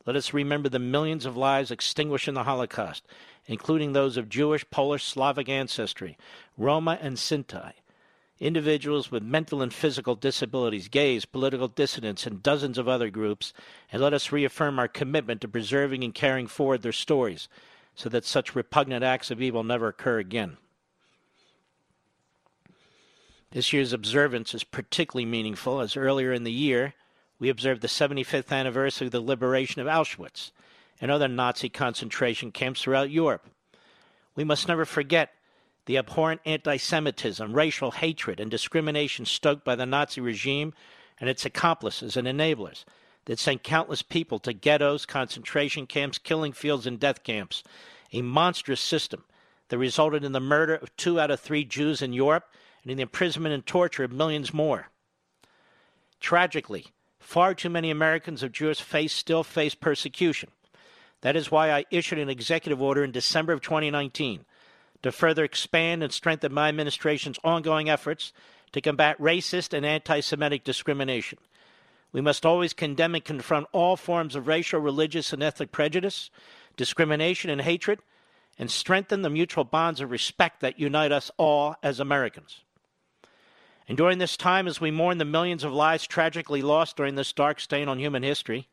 let us remember the millions of lives extinguished in the Holocaust, including those of Jewish, Polish, Slavic ancestry, Roma, and Sinti, individuals with mental and physical disabilities, gays, political dissidents, and dozens of other groups, and let us reaffirm our commitment to preserving and carrying forward their stories so that such repugnant acts of evil never occur again. This year's observance is particularly meaningful as earlier in the year we observed the 75th anniversary of the liberation of Auschwitz and other Nazi concentration camps throughout Europe. We must never forget the abhorrent anti Semitism, racial hatred, and discrimination stoked by the Nazi regime and its accomplices and enablers that sent countless people to ghettos, concentration camps, killing fields, and death camps. A monstrous system that resulted in the murder of two out of three Jews in Europe and in the imprisonment and torture of millions more. Tragically, far too many Americans of Jewish faith still face persecution. That is why I issued an executive order in December of 2019 to further expand and strengthen my administration's ongoing efforts to combat racist and anti Semitic discrimination. We must always condemn and confront all forms of racial, religious, and ethnic prejudice, discrimination, and hatred, and strengthen the mutual bonds of respect that unite us all as Americans. And during this time, as we mourn the millions of lives tragically lost during this dark stain on human history,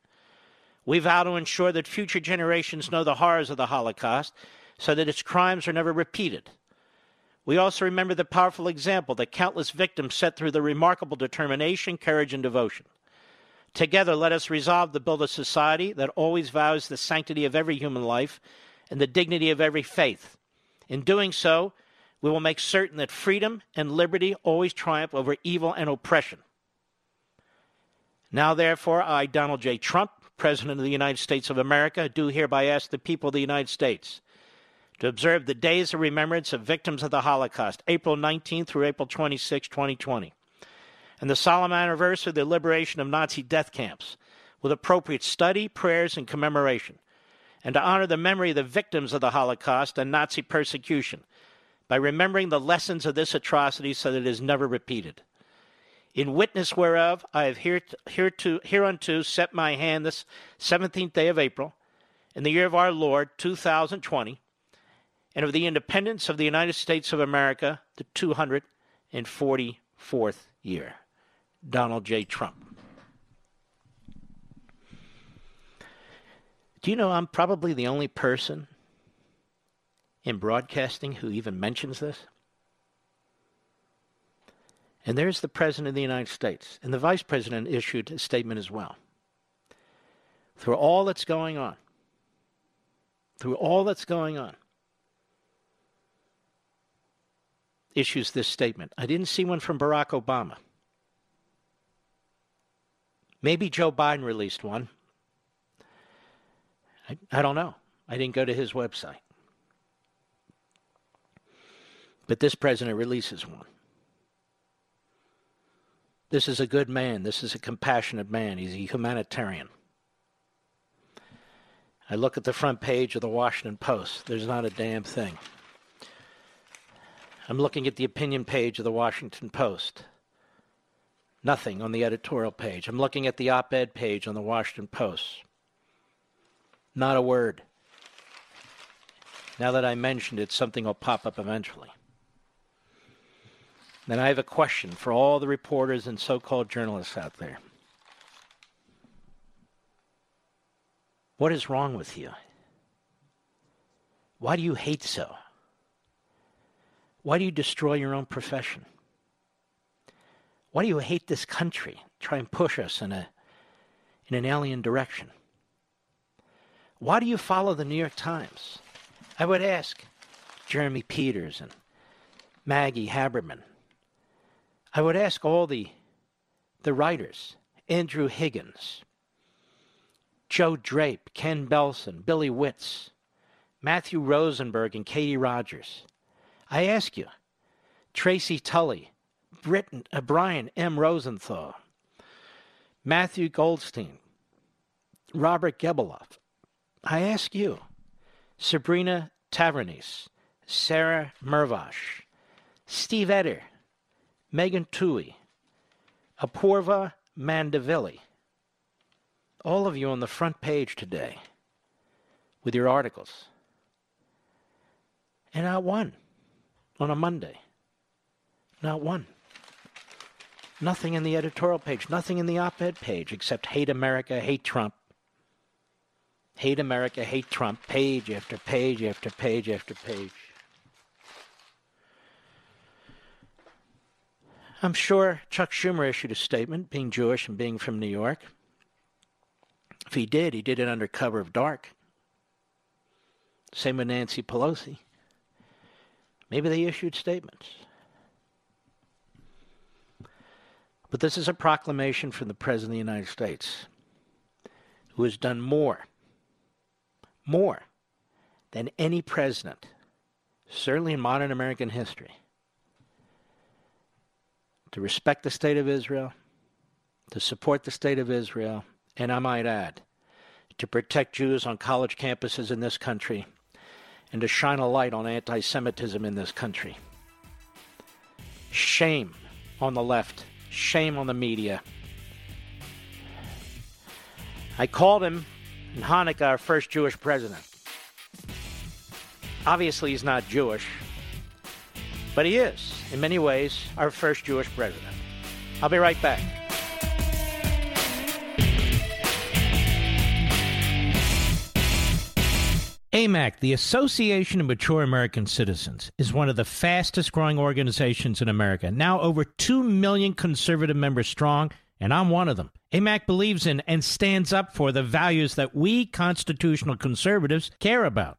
we vow to ensure that future generations know the horrors of the Holocaust so that its crimes are never repeated. We also remember the powerful example that countless victims set through the remarkable determination, courage, and devotion. Together, let us resolve to build a society that always vows the sanctity of every human life and the dignity of every faith. In doing so, we will make certain that freedom and liberty always triumph over evil and oppression. Now, therefore, I, Donald J. Trump, President of the United States of America, do hereby ask the people of the United States to observe the days of remembrance of victims of the Holocaust, April 19 through April 26, 2020, and the solemn anniversary of the liberation of Nazi death camps, with appropriate study, prayers, and commemoration, and to honor the memory of the victims of the Holocaust and Nazi persecution by remembering the lessons of this atrocity so that it is never repeated. In witness whereof I have hereunto set my hand this 17th day of April, in the year of our Lord 2020 and of the independence of the United States of America, the 244th year. Donald J. Trump. Do you know I'm probably the only person in broadcasting who even mentions this? And there's the President of the United States. And the Vice President issued a statement as well. Through all that's going on, through all that's going on, issues this statement. I didn't see one from Barack Obama. Maybe Joe Biden released one. I, I don't know. I didn't go to his website. But this president releases one. This is a good man. This is a compassionate man. He's a humanitarian. I look at the front page of the Washington Post. There's not a damn thing. I'm looking at the opinion page of the Washington Post. Nothing on the editorial page. I'm looking at the op ed page on the Washington Post. Not a word. Now that I mentioned it, something will pop up eventually. Then I have a question for all the reporters and so called journalists out there. What is wrong with you? Why do you hate so? Why do you destroy your own profession? Why do you hate this country? Try and push us in a in an alien direction. Why do you follow the New York Times? I would ask Jeremy Peters and Maggie Haberman. I would ask all the the writers, Andrew Higgins, Joe Drape, Ken Belson, Billy Witz, Matthew Rosenberg, and Katie Rogers. I ask you, Tracey Tully, Britain, uh, Brian M. Rosenthal, Matthew Goldstein, Robert Gebeloff. I ask you, Sabrina Tavernise, Sarah Mervosh, Steve Eder, Megan Twohey, Apoorva Mandavilli, all of you on the front page today with your articles. And not one on a Monday. Not one. Nothing in the editorial page, nothing in the op ed page except hate America, hate Trump. Hate America, hate Trump, page after page after page after page. I'm sure Chuck Schumer issued a statement, being Jewish and being from New York. If he did, he did it under cover of dark. Same with Nancy Pelosi. Maybe they issued statements. But this is a proclamation from the President of the United States, who has done more, more than any president, certainly in modern American history, to respect the state of Israel, to support the state of Israel, and I might add, to protect Jews on college campuses in this country and to shine a light on anti Semitism in this country. Shame on the left, shame on the media. I called him in Hanukkah our first Jewish president. Obviously, he's not Jewish, but he is, in many ways, our first Jewish president. I'll be right back. AMAC, the Association of Mature American Citizens, is one of the fastest growing organizations in America, now over 2 million conservative members strong, and I'm one of them. AMAC believes in and stands up for the values that we constitutional conservatives care about.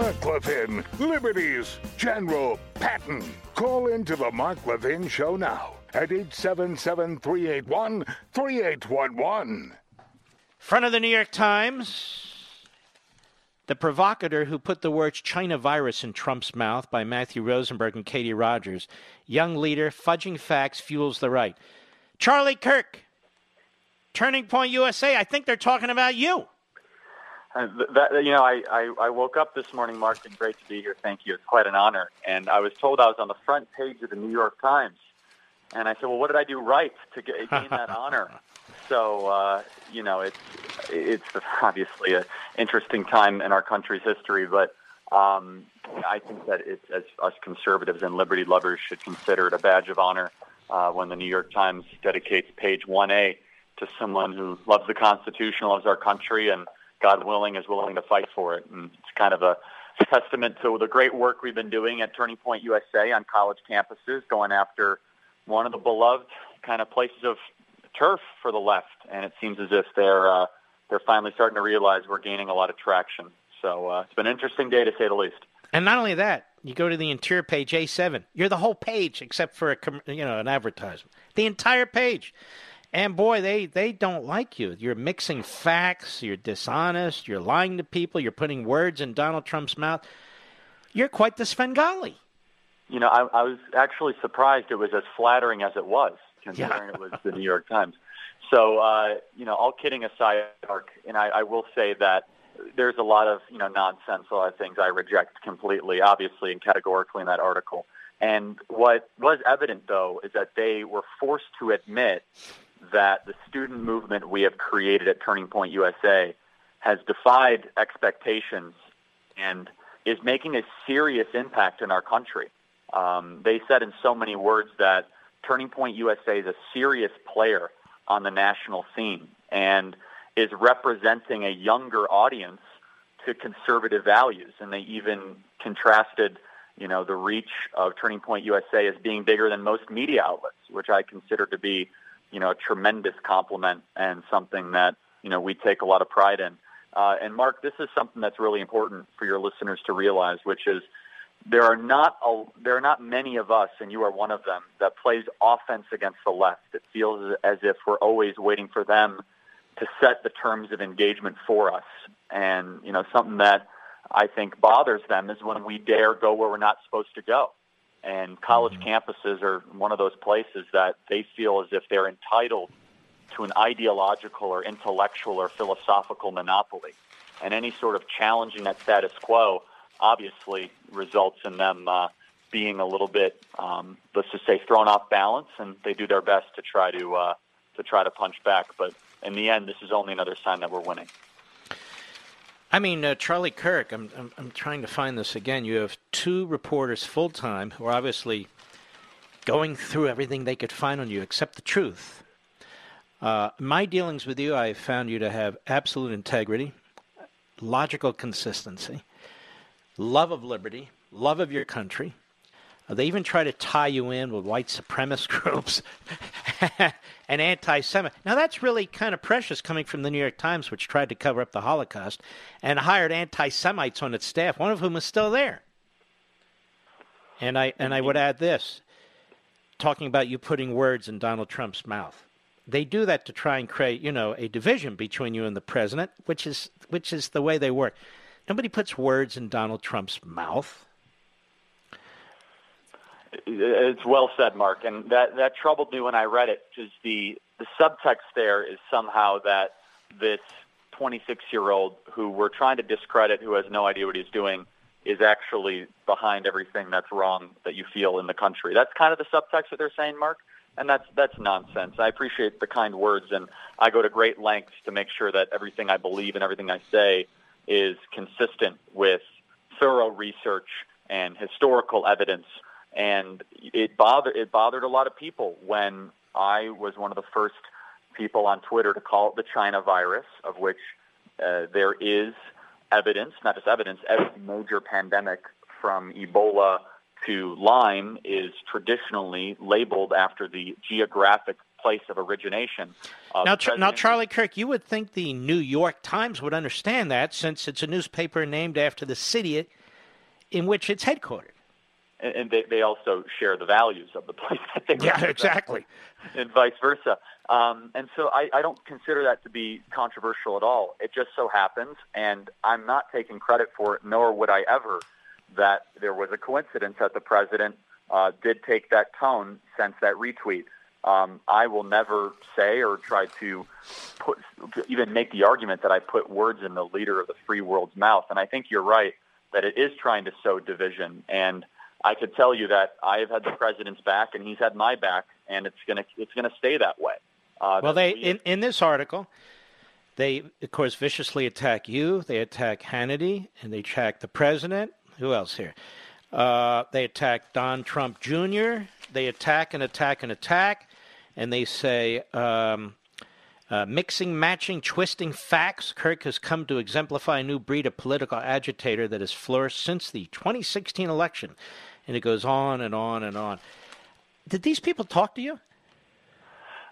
Mark Levin, Liberty's General Patton. Call into the Mark Levin Show now at 877 381 3811. Front of the New York Times. The provocateur who put the words China virus in Trump's mouth by Matthew Rosenberg and Katie Rogers. Young leader, fudging facts fuels the right. Charlie Kirk, Turning Point USA. I think they're talking about you. Uh, that, you know, I, I, I woke up this morning, Mark, and great to be here. Thank you. It's quite an honor. And I was told I was on the front page of the New York Times. And I said, well, what did I do right to get, gain that honor? <laughs> So, uh, you know, it's, it's obviously an interesting time in our country's history, but um, I think that it's, as us conservatives and liberty lovers should consider it a badge of honor uh, when the New York Times dedicates page 1A to someone who loves the Constitution, loves our country, and God willing, is willing to fight for it. And it's kind of a <laughs> testament to the great work we've been doing at Turning Point USA on college campuses, going after one of the beloved kind of places of turf for the left. And it seems as if they're uh, they're finally starting to realize we're gaining a lot of traction. So uh, it's been an interesting day to say the least. And not only that, you go to the interior page A7. You're the whole page except for a you know an advertisement. The entire page. And boy, they, they don't like you. You're mixing facts, you're dishonest, you're lying to people, you're putting words in Donald Trump's mouth. You're quite the Svengali. You know, I, I was actually surprised it was as flattering as it was, considering yeah. it was the New York Times. So, uh, you know, all kidding aside, Mark, and I, I will say that there's a lot of, you know, nonsense, a lot of things I reject completely, obviously, and categorically in that article. And what was evident, though, is that they were forced to admit that the student movement we have created at Turning Point USA has defied expectations and is making a serious impact in our country. Um, they said in so many words that Turning Point USA is a serious player on the national scene and is representing a younger audience to conservative values. And they even contrasted, you know, the reach of Turning Point USA as being bigger than most media outlets, which I consider to be you know, a tremendous compliment and something that, you know, we take a lot of pride in. Uh, and Mark, this is something that's really important for your listeners to realize, which is there are not a, there are not many of us, and you are one of them, that plays offense against the left. It feels as if we're always waiting for them to set the terms of engagement for us. And you know, something that I think bothers them is when we dare go where we're not supposed to go. And college mm-hmm. campuses are one of those places that they feel as if they're entitled to an ideological or intellectual or philosophical monopoly. And any sort of challenging that status quo obviously results in them uh, being a little bit, um, let's just say, thrown off balance, and they do their best to try to uh, to try to punch back. But in the end, this is only another sign that we're winning. I mean, uh, Charlie Kirk, I'm, I'm, I'm trying to find this again. You have two reporters full time who are obviously going through everything they could find on you except the truth. Uh, my dealings with you, I found you to have absolute integrity, logical consistency, love of liberty, love of your country, Uh, they even try to tie you in with white supremacist <laughs> groups <laughs> and anti Semite. Now, that's really kind of precious coming from the New York Times, which tried to cover up the Holocaust and hired anti Semites on its staff, one of whom is still there. And I, and I would add this talking about you putting words in Donald Trump's mouth. They do that to try and create, you know, a division between you and the president, which is which is the way they work. Nobody puts words in Donald Trump's mouth. It's well said, Mark, and that that troubled me when I read it because the the subtext there is somehow that this 26 year old who we're trying to discredit, who has no idea what he's doing, is actually behind everything that's wrong that you feel in the country. That's kind of the subtext that they're saying, Mark, and that's that's nonsense. I appreciate the kind words, and I go to great lengths to make sure that everything I believe and everything I say is consistent with thorough research and historical evidence and it bothered it bothered a lot of people when I was one of the first people on Twitter to call it the China virus, of which uh, there is evidence, not just evidence, every major pandemic from Ebola to Lyme is traditionally labeled after the geographic place of origination. Now, now, Charlie Kirk, you would think the New York Times would understand that since it's a newspaper named after the city in which it's headquartered. And, and they, they also share the values of the place that they Yeah, exactly. And vice versa. Um, and so I, I don't consider that to be controversial at all. It just so happens, and I'm not taking credit for it, nor would I ever, that there was a coincidence that the president uh, did take that tone since that retweet. Um, I will never say or try to put even make the argument that I put words in the leader of the free world's mouth. And I think you're right that it is trying to sow division. And I could tell you that I have had the president's back, and he's had my back, and it's gonna it's gonna stay that way. Uh, well, they we, in in this article, they of course viciously attack you. They attack Hannity, and they attack the president. Who else here? Uh, they attack Don Trump Jr. They attack and attack and attack, and they say um, uh, mixing, matching, twisting facts. Kirk has come to exemplify a new breed of political agitator that has flourished since the 2016 election, and it goes on and on and on. Did these people talk to you?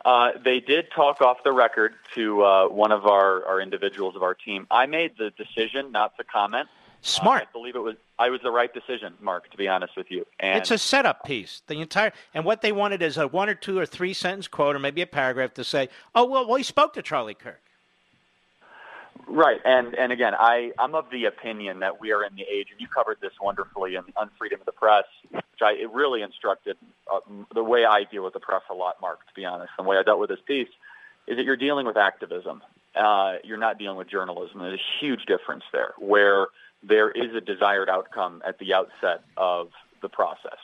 Uh, they did talk off the record to uh, one of our, our individuals of our team. I made the decision not to comment. Smart. Uh, I believe it was I was the right decision, Mark. To be honest with you, and it's a setup piece. The entire and what they wanted is a one or two or three sentence quote or maybe a paragraph to say, "Oh well, well he spoke to Charlie Kirk." Right, and and again, I I'm of the opinion that we are in the age, and you covered this wonderfully in Unfreedom of the Press, which I it really instructed uh, the way I deal with the press a lot, Mark. To be honest, the way I dealt with this piece is that you're dealing with activism. Uh, you're not dealing with journalism. There's a huge difference there, where there is a desired outcome at the outset of the process,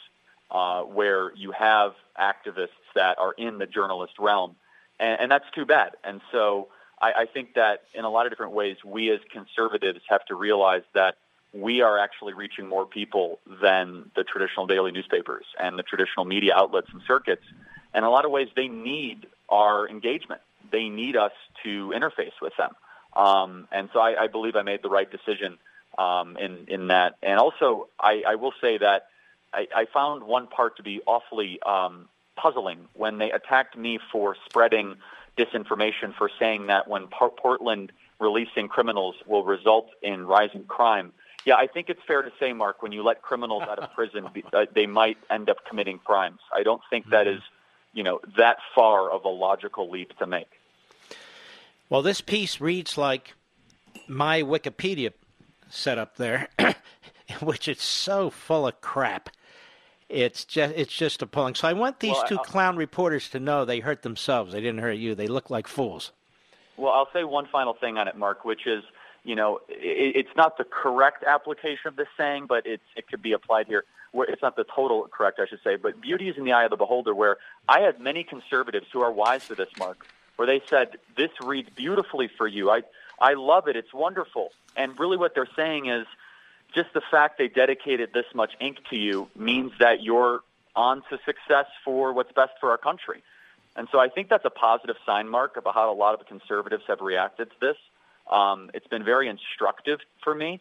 uh, where you have activists that are in the journalist realm, and, and that's too bad. And so I, I think that in a lot of different ways, we as conservatives have to realize that we are actually reaching more people than the traditional daily newspapers and the traditional media outlets and circuits. And in a lot of ways, they need our engagement. They need us to interface with them. Um, and so I, I believe I made the right decision um, in in that. And also, I, I will say that I, I found one part to be awfully um, puzzling when they attacked me for spreading disinformation for saying that when Portland releasing criminals will result in rising crime. Yeah, I think it's fair to say, Mark, when you let criminals out of <laughs> prison, uh, they might end up committing crimes. I don't think that is, you know, that far of a logical leap to make. Well, this piece reads like my Wikipedia set up there, <coughs> which is so full of crap. It's just it's just appalling. So I want these well, 2 I'll, clown reporters to know they hurt themselves. They didn't hurt you. They look like fools. Well, I'll say one final thing on it, Mark, which is you know it, it's not the correct application of this saying, but it's it could be applied here. Where it's not the total correct, I should say, but beauty is in the eye of the beholder. Where I had many conservatives who are wise to this, Mark, where they said this reads beautifully for you. I I love it. It's wonderful. And really, what they're saying is just the fact they dedicated this much ink to you means that you're on to success for what's best for our country. And so I think that's a positive sign, Mark, about how a lot of conservatives have reacted to this. Um, it's been very instructive for me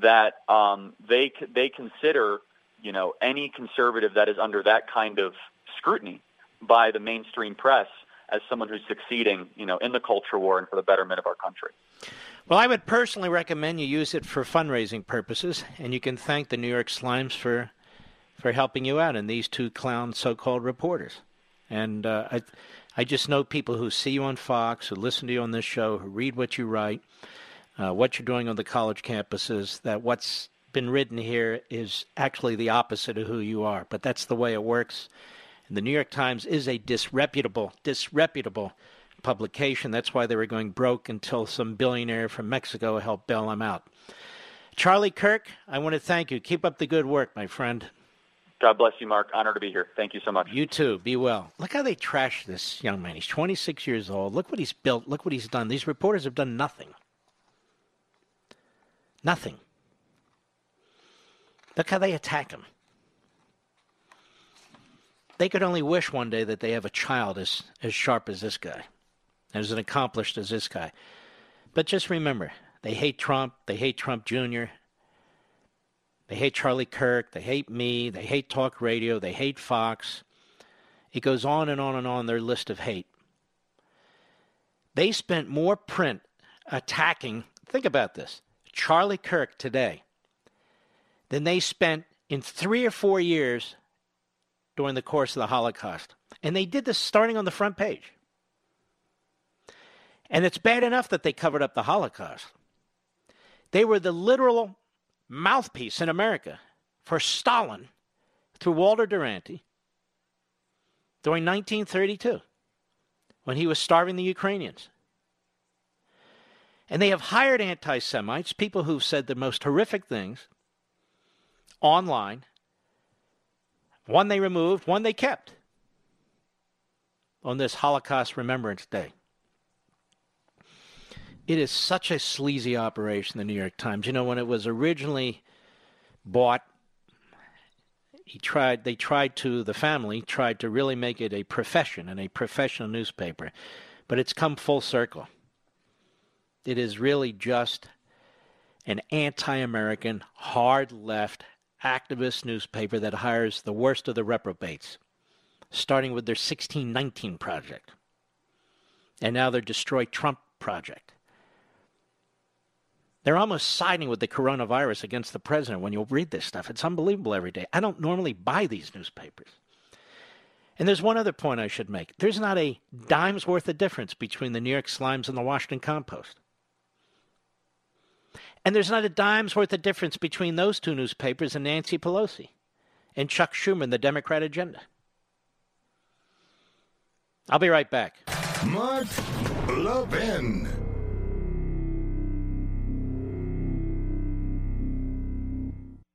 that um, they they consider you know any conservative that is under that kind of scrutiny by the mainstream press as someone who's succeeding, you know, in the culture war and for the betterment of our country. Well, I would personally recommend you use it for fundraising purposes, and you can thank the New York Slimes for for helping you out and these two clown so-called reporters. And uh, I, I just know people who see you on Fox, who listen to you on this show, who read what you write, uh, what you're doing on the college campuses. That what's been written here is actually the opposite of who you are. But that's the way it works. And the New York Times is a disreputable, disreputable publication. That's why they were going broke until some billionaire from Mexico helped bail them out. Charlie Kirk, I want to thank you. Keep up the good work, my friend. God bless you, Mark. Honor to be here. Thank you so much. You too. Be well. Look how they trash this young man. He's 26 years old. Look what he's built. Look what he's done. These reporters have done nothing. Nothing. Look how they attack him. They could only wish one day that they have a child as, as sharp as this guy as accomplished as this guy. But just remember, they hate Trump. They hate Trump Jr. They hate Charlie Kirk. They hate me. They hate talk radio. They hate Fox. It goes on and on and on their list of hate. They spent more print attacking, think about this, Charlie Kirk today than they spent in three or four years during the course of the Holocaust. And they did this starting on the front page. And it's bad enough that they covered up the Holocaust. They were the literal mouthpiece in America for Stalin through Walter Duranty during 1932 when he was starving the Ukrainians. And they have hired anti Semites, people who've said the most horrific things online. One they removed, one they kept on this Holocaust Remembrance Day. It is such a sleazy operation, the New York Times. You know, when it was originally bought, he tried they tried to the family tried to really make it a profession and a professional newspaper. But it's come full circle. It is really just an anti American, hard left activist newspaper that hires the worst of the reprobates, starting with their 1619 project and now their Destroy Trump project. They're almost siding with the coronavirus against the president when you read this stuff. It's unbelievable every day. I don't normally buy these newspapers. And there's one other point I should make. There's not a dime's worth of difference between the New York Slimes and the Washington Compost. And there's not a dime's worth of difference between those two newspapers and Nancy Pelosi and Chuck Schumer and the Democrat agenda. I'll be right back. Mark Levin.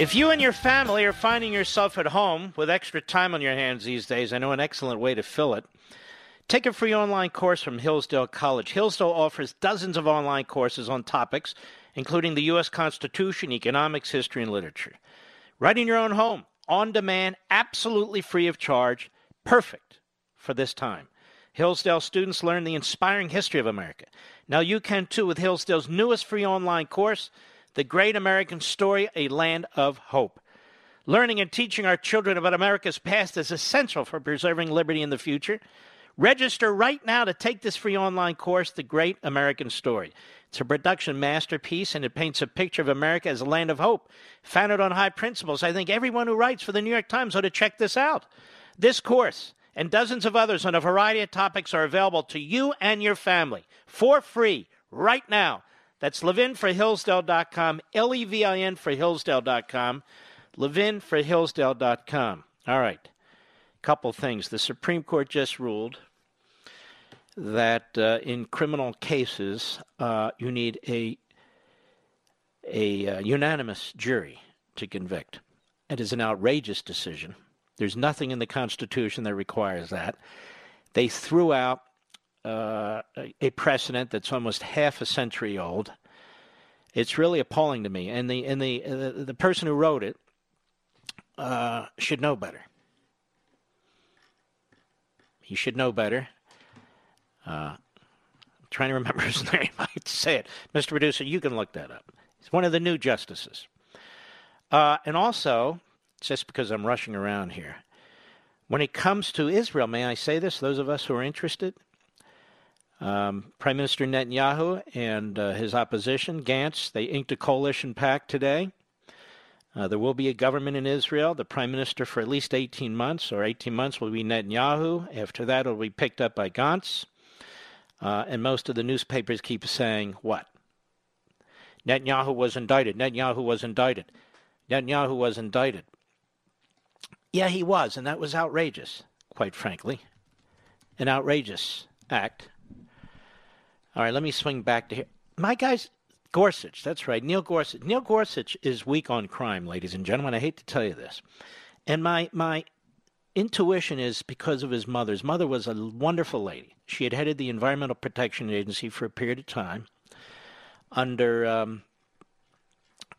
If you and your family are finding yourself at home with extra time on your hands these days, I know an excellent way to fill it. Take a free online course from Hillsdale College. Hillsdale offers dozens of online courses on topics including the U.S. Constitution, economics, history, and literature. Right in your own home, on demand, absolutely free of charge, perfect for this time. Hillsdale students learn the inspiring history of America. Now you can too with Hillsdale's newest free online course. The Great American Story, A Land of Hope. Learning and teaching our children about America's past is essential for preserving liberty in the future. Register right now to take this free online course, The Great American Story. It's a production masterpiece and it paints a picture of America as a land of hope, founded on high principles. I think everyone who writes for the New York Times ought to check this out. This course and dozens of others on a variety of topics are available to you and your family for free right now that's Levin for Hillsdale.com, L E V I N for Hillsdale.com, Levin for Hillsdale.com. All right. Couple things. The Supreme Court just ruled that uh, in criminal cases uh, you need a a uh, unanimous jury to convict. It is an outrageous decision. There's nothing in the Constitution that requires that. They threw out uh, a precedent that's almost half a century old. It's really appalling to me, and the and the uh, the person who wrote it uh, should know better. He should know better. Uh, I'm trying to remember <laughs> his name. I hate say it, Mr. Producer. You can look that up. He's one of the new justices. Uh, and also, just because I'm rushing around here, when it comes to Israel, may I say this, those of us who are interested, um, Prime Minister Netanyahu and uh, his opposition, Gantz, they inked a coalition pact today. Uh, there will be a government in Israel. The prime minister for at least 18 months, or 18 months, will be Netanyahu. After that, it will be picked up by Gantz. Uh, and most of the newspapers keep saying what? Netanyahu was indicted. Netanyahu was indicted. Netanyahu was indicted. Yeah, he was, and that was outrageous, quite frankly. An outrageous act. All right, let me swing back to here. My guys, Gorsuch, that's right, Neil Gorsuch. Neil Gorsuch is weak on crime, ladies and gentlemen. I hate to tell you this. And my, my intuition is because of his mother. His mother was a wonderful lady. She had headed the Environmental Protection Agency for a period of time under um,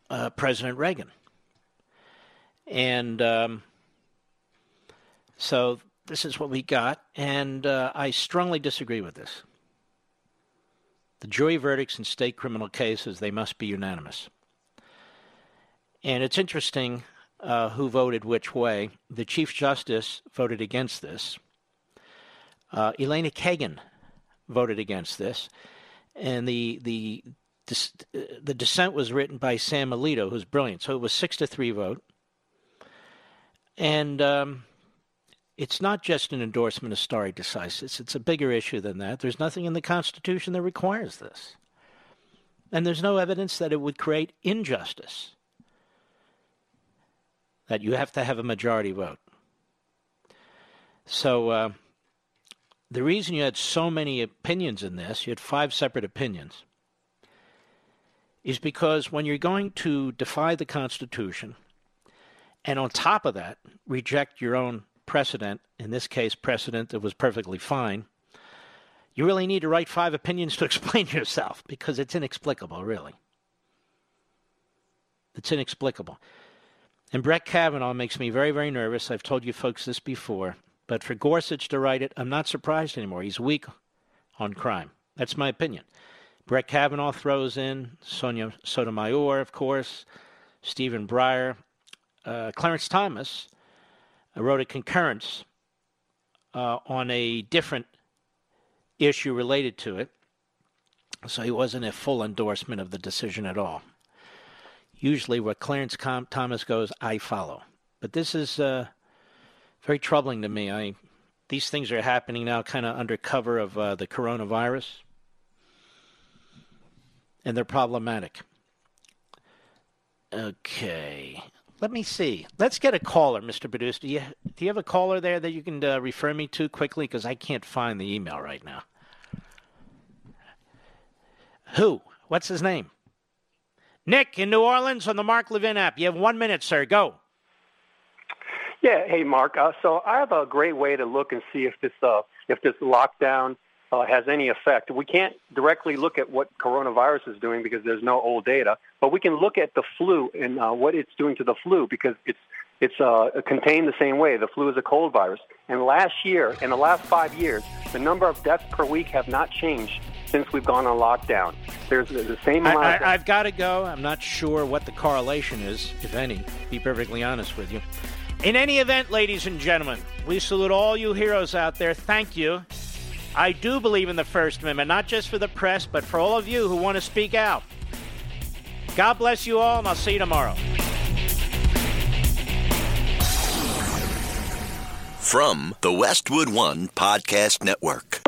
uh, President Reagan. And um, so this is what we got, and uh, I strongly disagree with this. The jury verdicts in state criminal cases, they must be unanimous. And it's interesting uh, who voted which way. The Chief Justice voted against this. Uh, Elena Kagan voted against this. And the, the, the dissent was written by Sam Alito, who's brilliant. So it was six to three vote. And um, it's not just an endorsement of stare decisis. It's a bigger issue than that. There's nothing in the Constitution that requires this. And there's no evidence that it would create injustice, that you have to have a majority vote. So uh, the reason you had so many opinions in this, you had five separate opinions, is because when you're going to defy the Constitution, and on top of that, reject your own precedent, in this case, precedent that was perfectly fine, you really need to write five opinions to <laughs> explain yourself because it's inexplicable, really. It's inexplicable. And Brett Kavanaugh makes me very, very nervous. I've told you folks this before. But for Gorsuch to write it, I'm not surprised anymore. He's weak on crime. That's my opinion. Brett Kavanaugh throws in Sonia Sotomayor, of course, Stephen Breyer, uh, Clarence Thomas wrote a concurrence uh, on a different issue related to it. So he wasn't a full endorsement of the decision at all. Usually, where Clarence Com- Thomas goes, I follow. But this is uh, very troubling to me. I these things are happening now, kind of under cover of uh, the coronavirus, and they're problematic. Okay, let me see. Let's get a caller, Mr. Producer. Do you, do you have a caller there that you can uh, refer me to quickly? Because I can't find the email right now. Who? What's his name? Nick in New Orleans on the Mark Levin app. You have one minute, sir. Go. Yeah. Hey, Mark. Uh, so I have a great way to look and see if this uh, if this lockdown uh, has any effect. We can't directly look at what coronavirus is doing because there's no old data, but we can look at the flu and uh, what it's doing to the flu because it's it's uh, contained the same way. The flu is a cold virus. And last year, in the last five years, the number of deaths per week have not changed since we've gone on lockdown. There's the same amount. I, I, I've got to go. I'm not sure what the correlation is, if any. Be perfectly honest with you. In any event, ladies and gentlemen, we salute all you heroes out there. Thank you. I do believe in the First Amendment, not just for the press, but for all of you who want to speak out. God bless you all, and I'll see you tomorrow. From the Westwood One Podcast Network.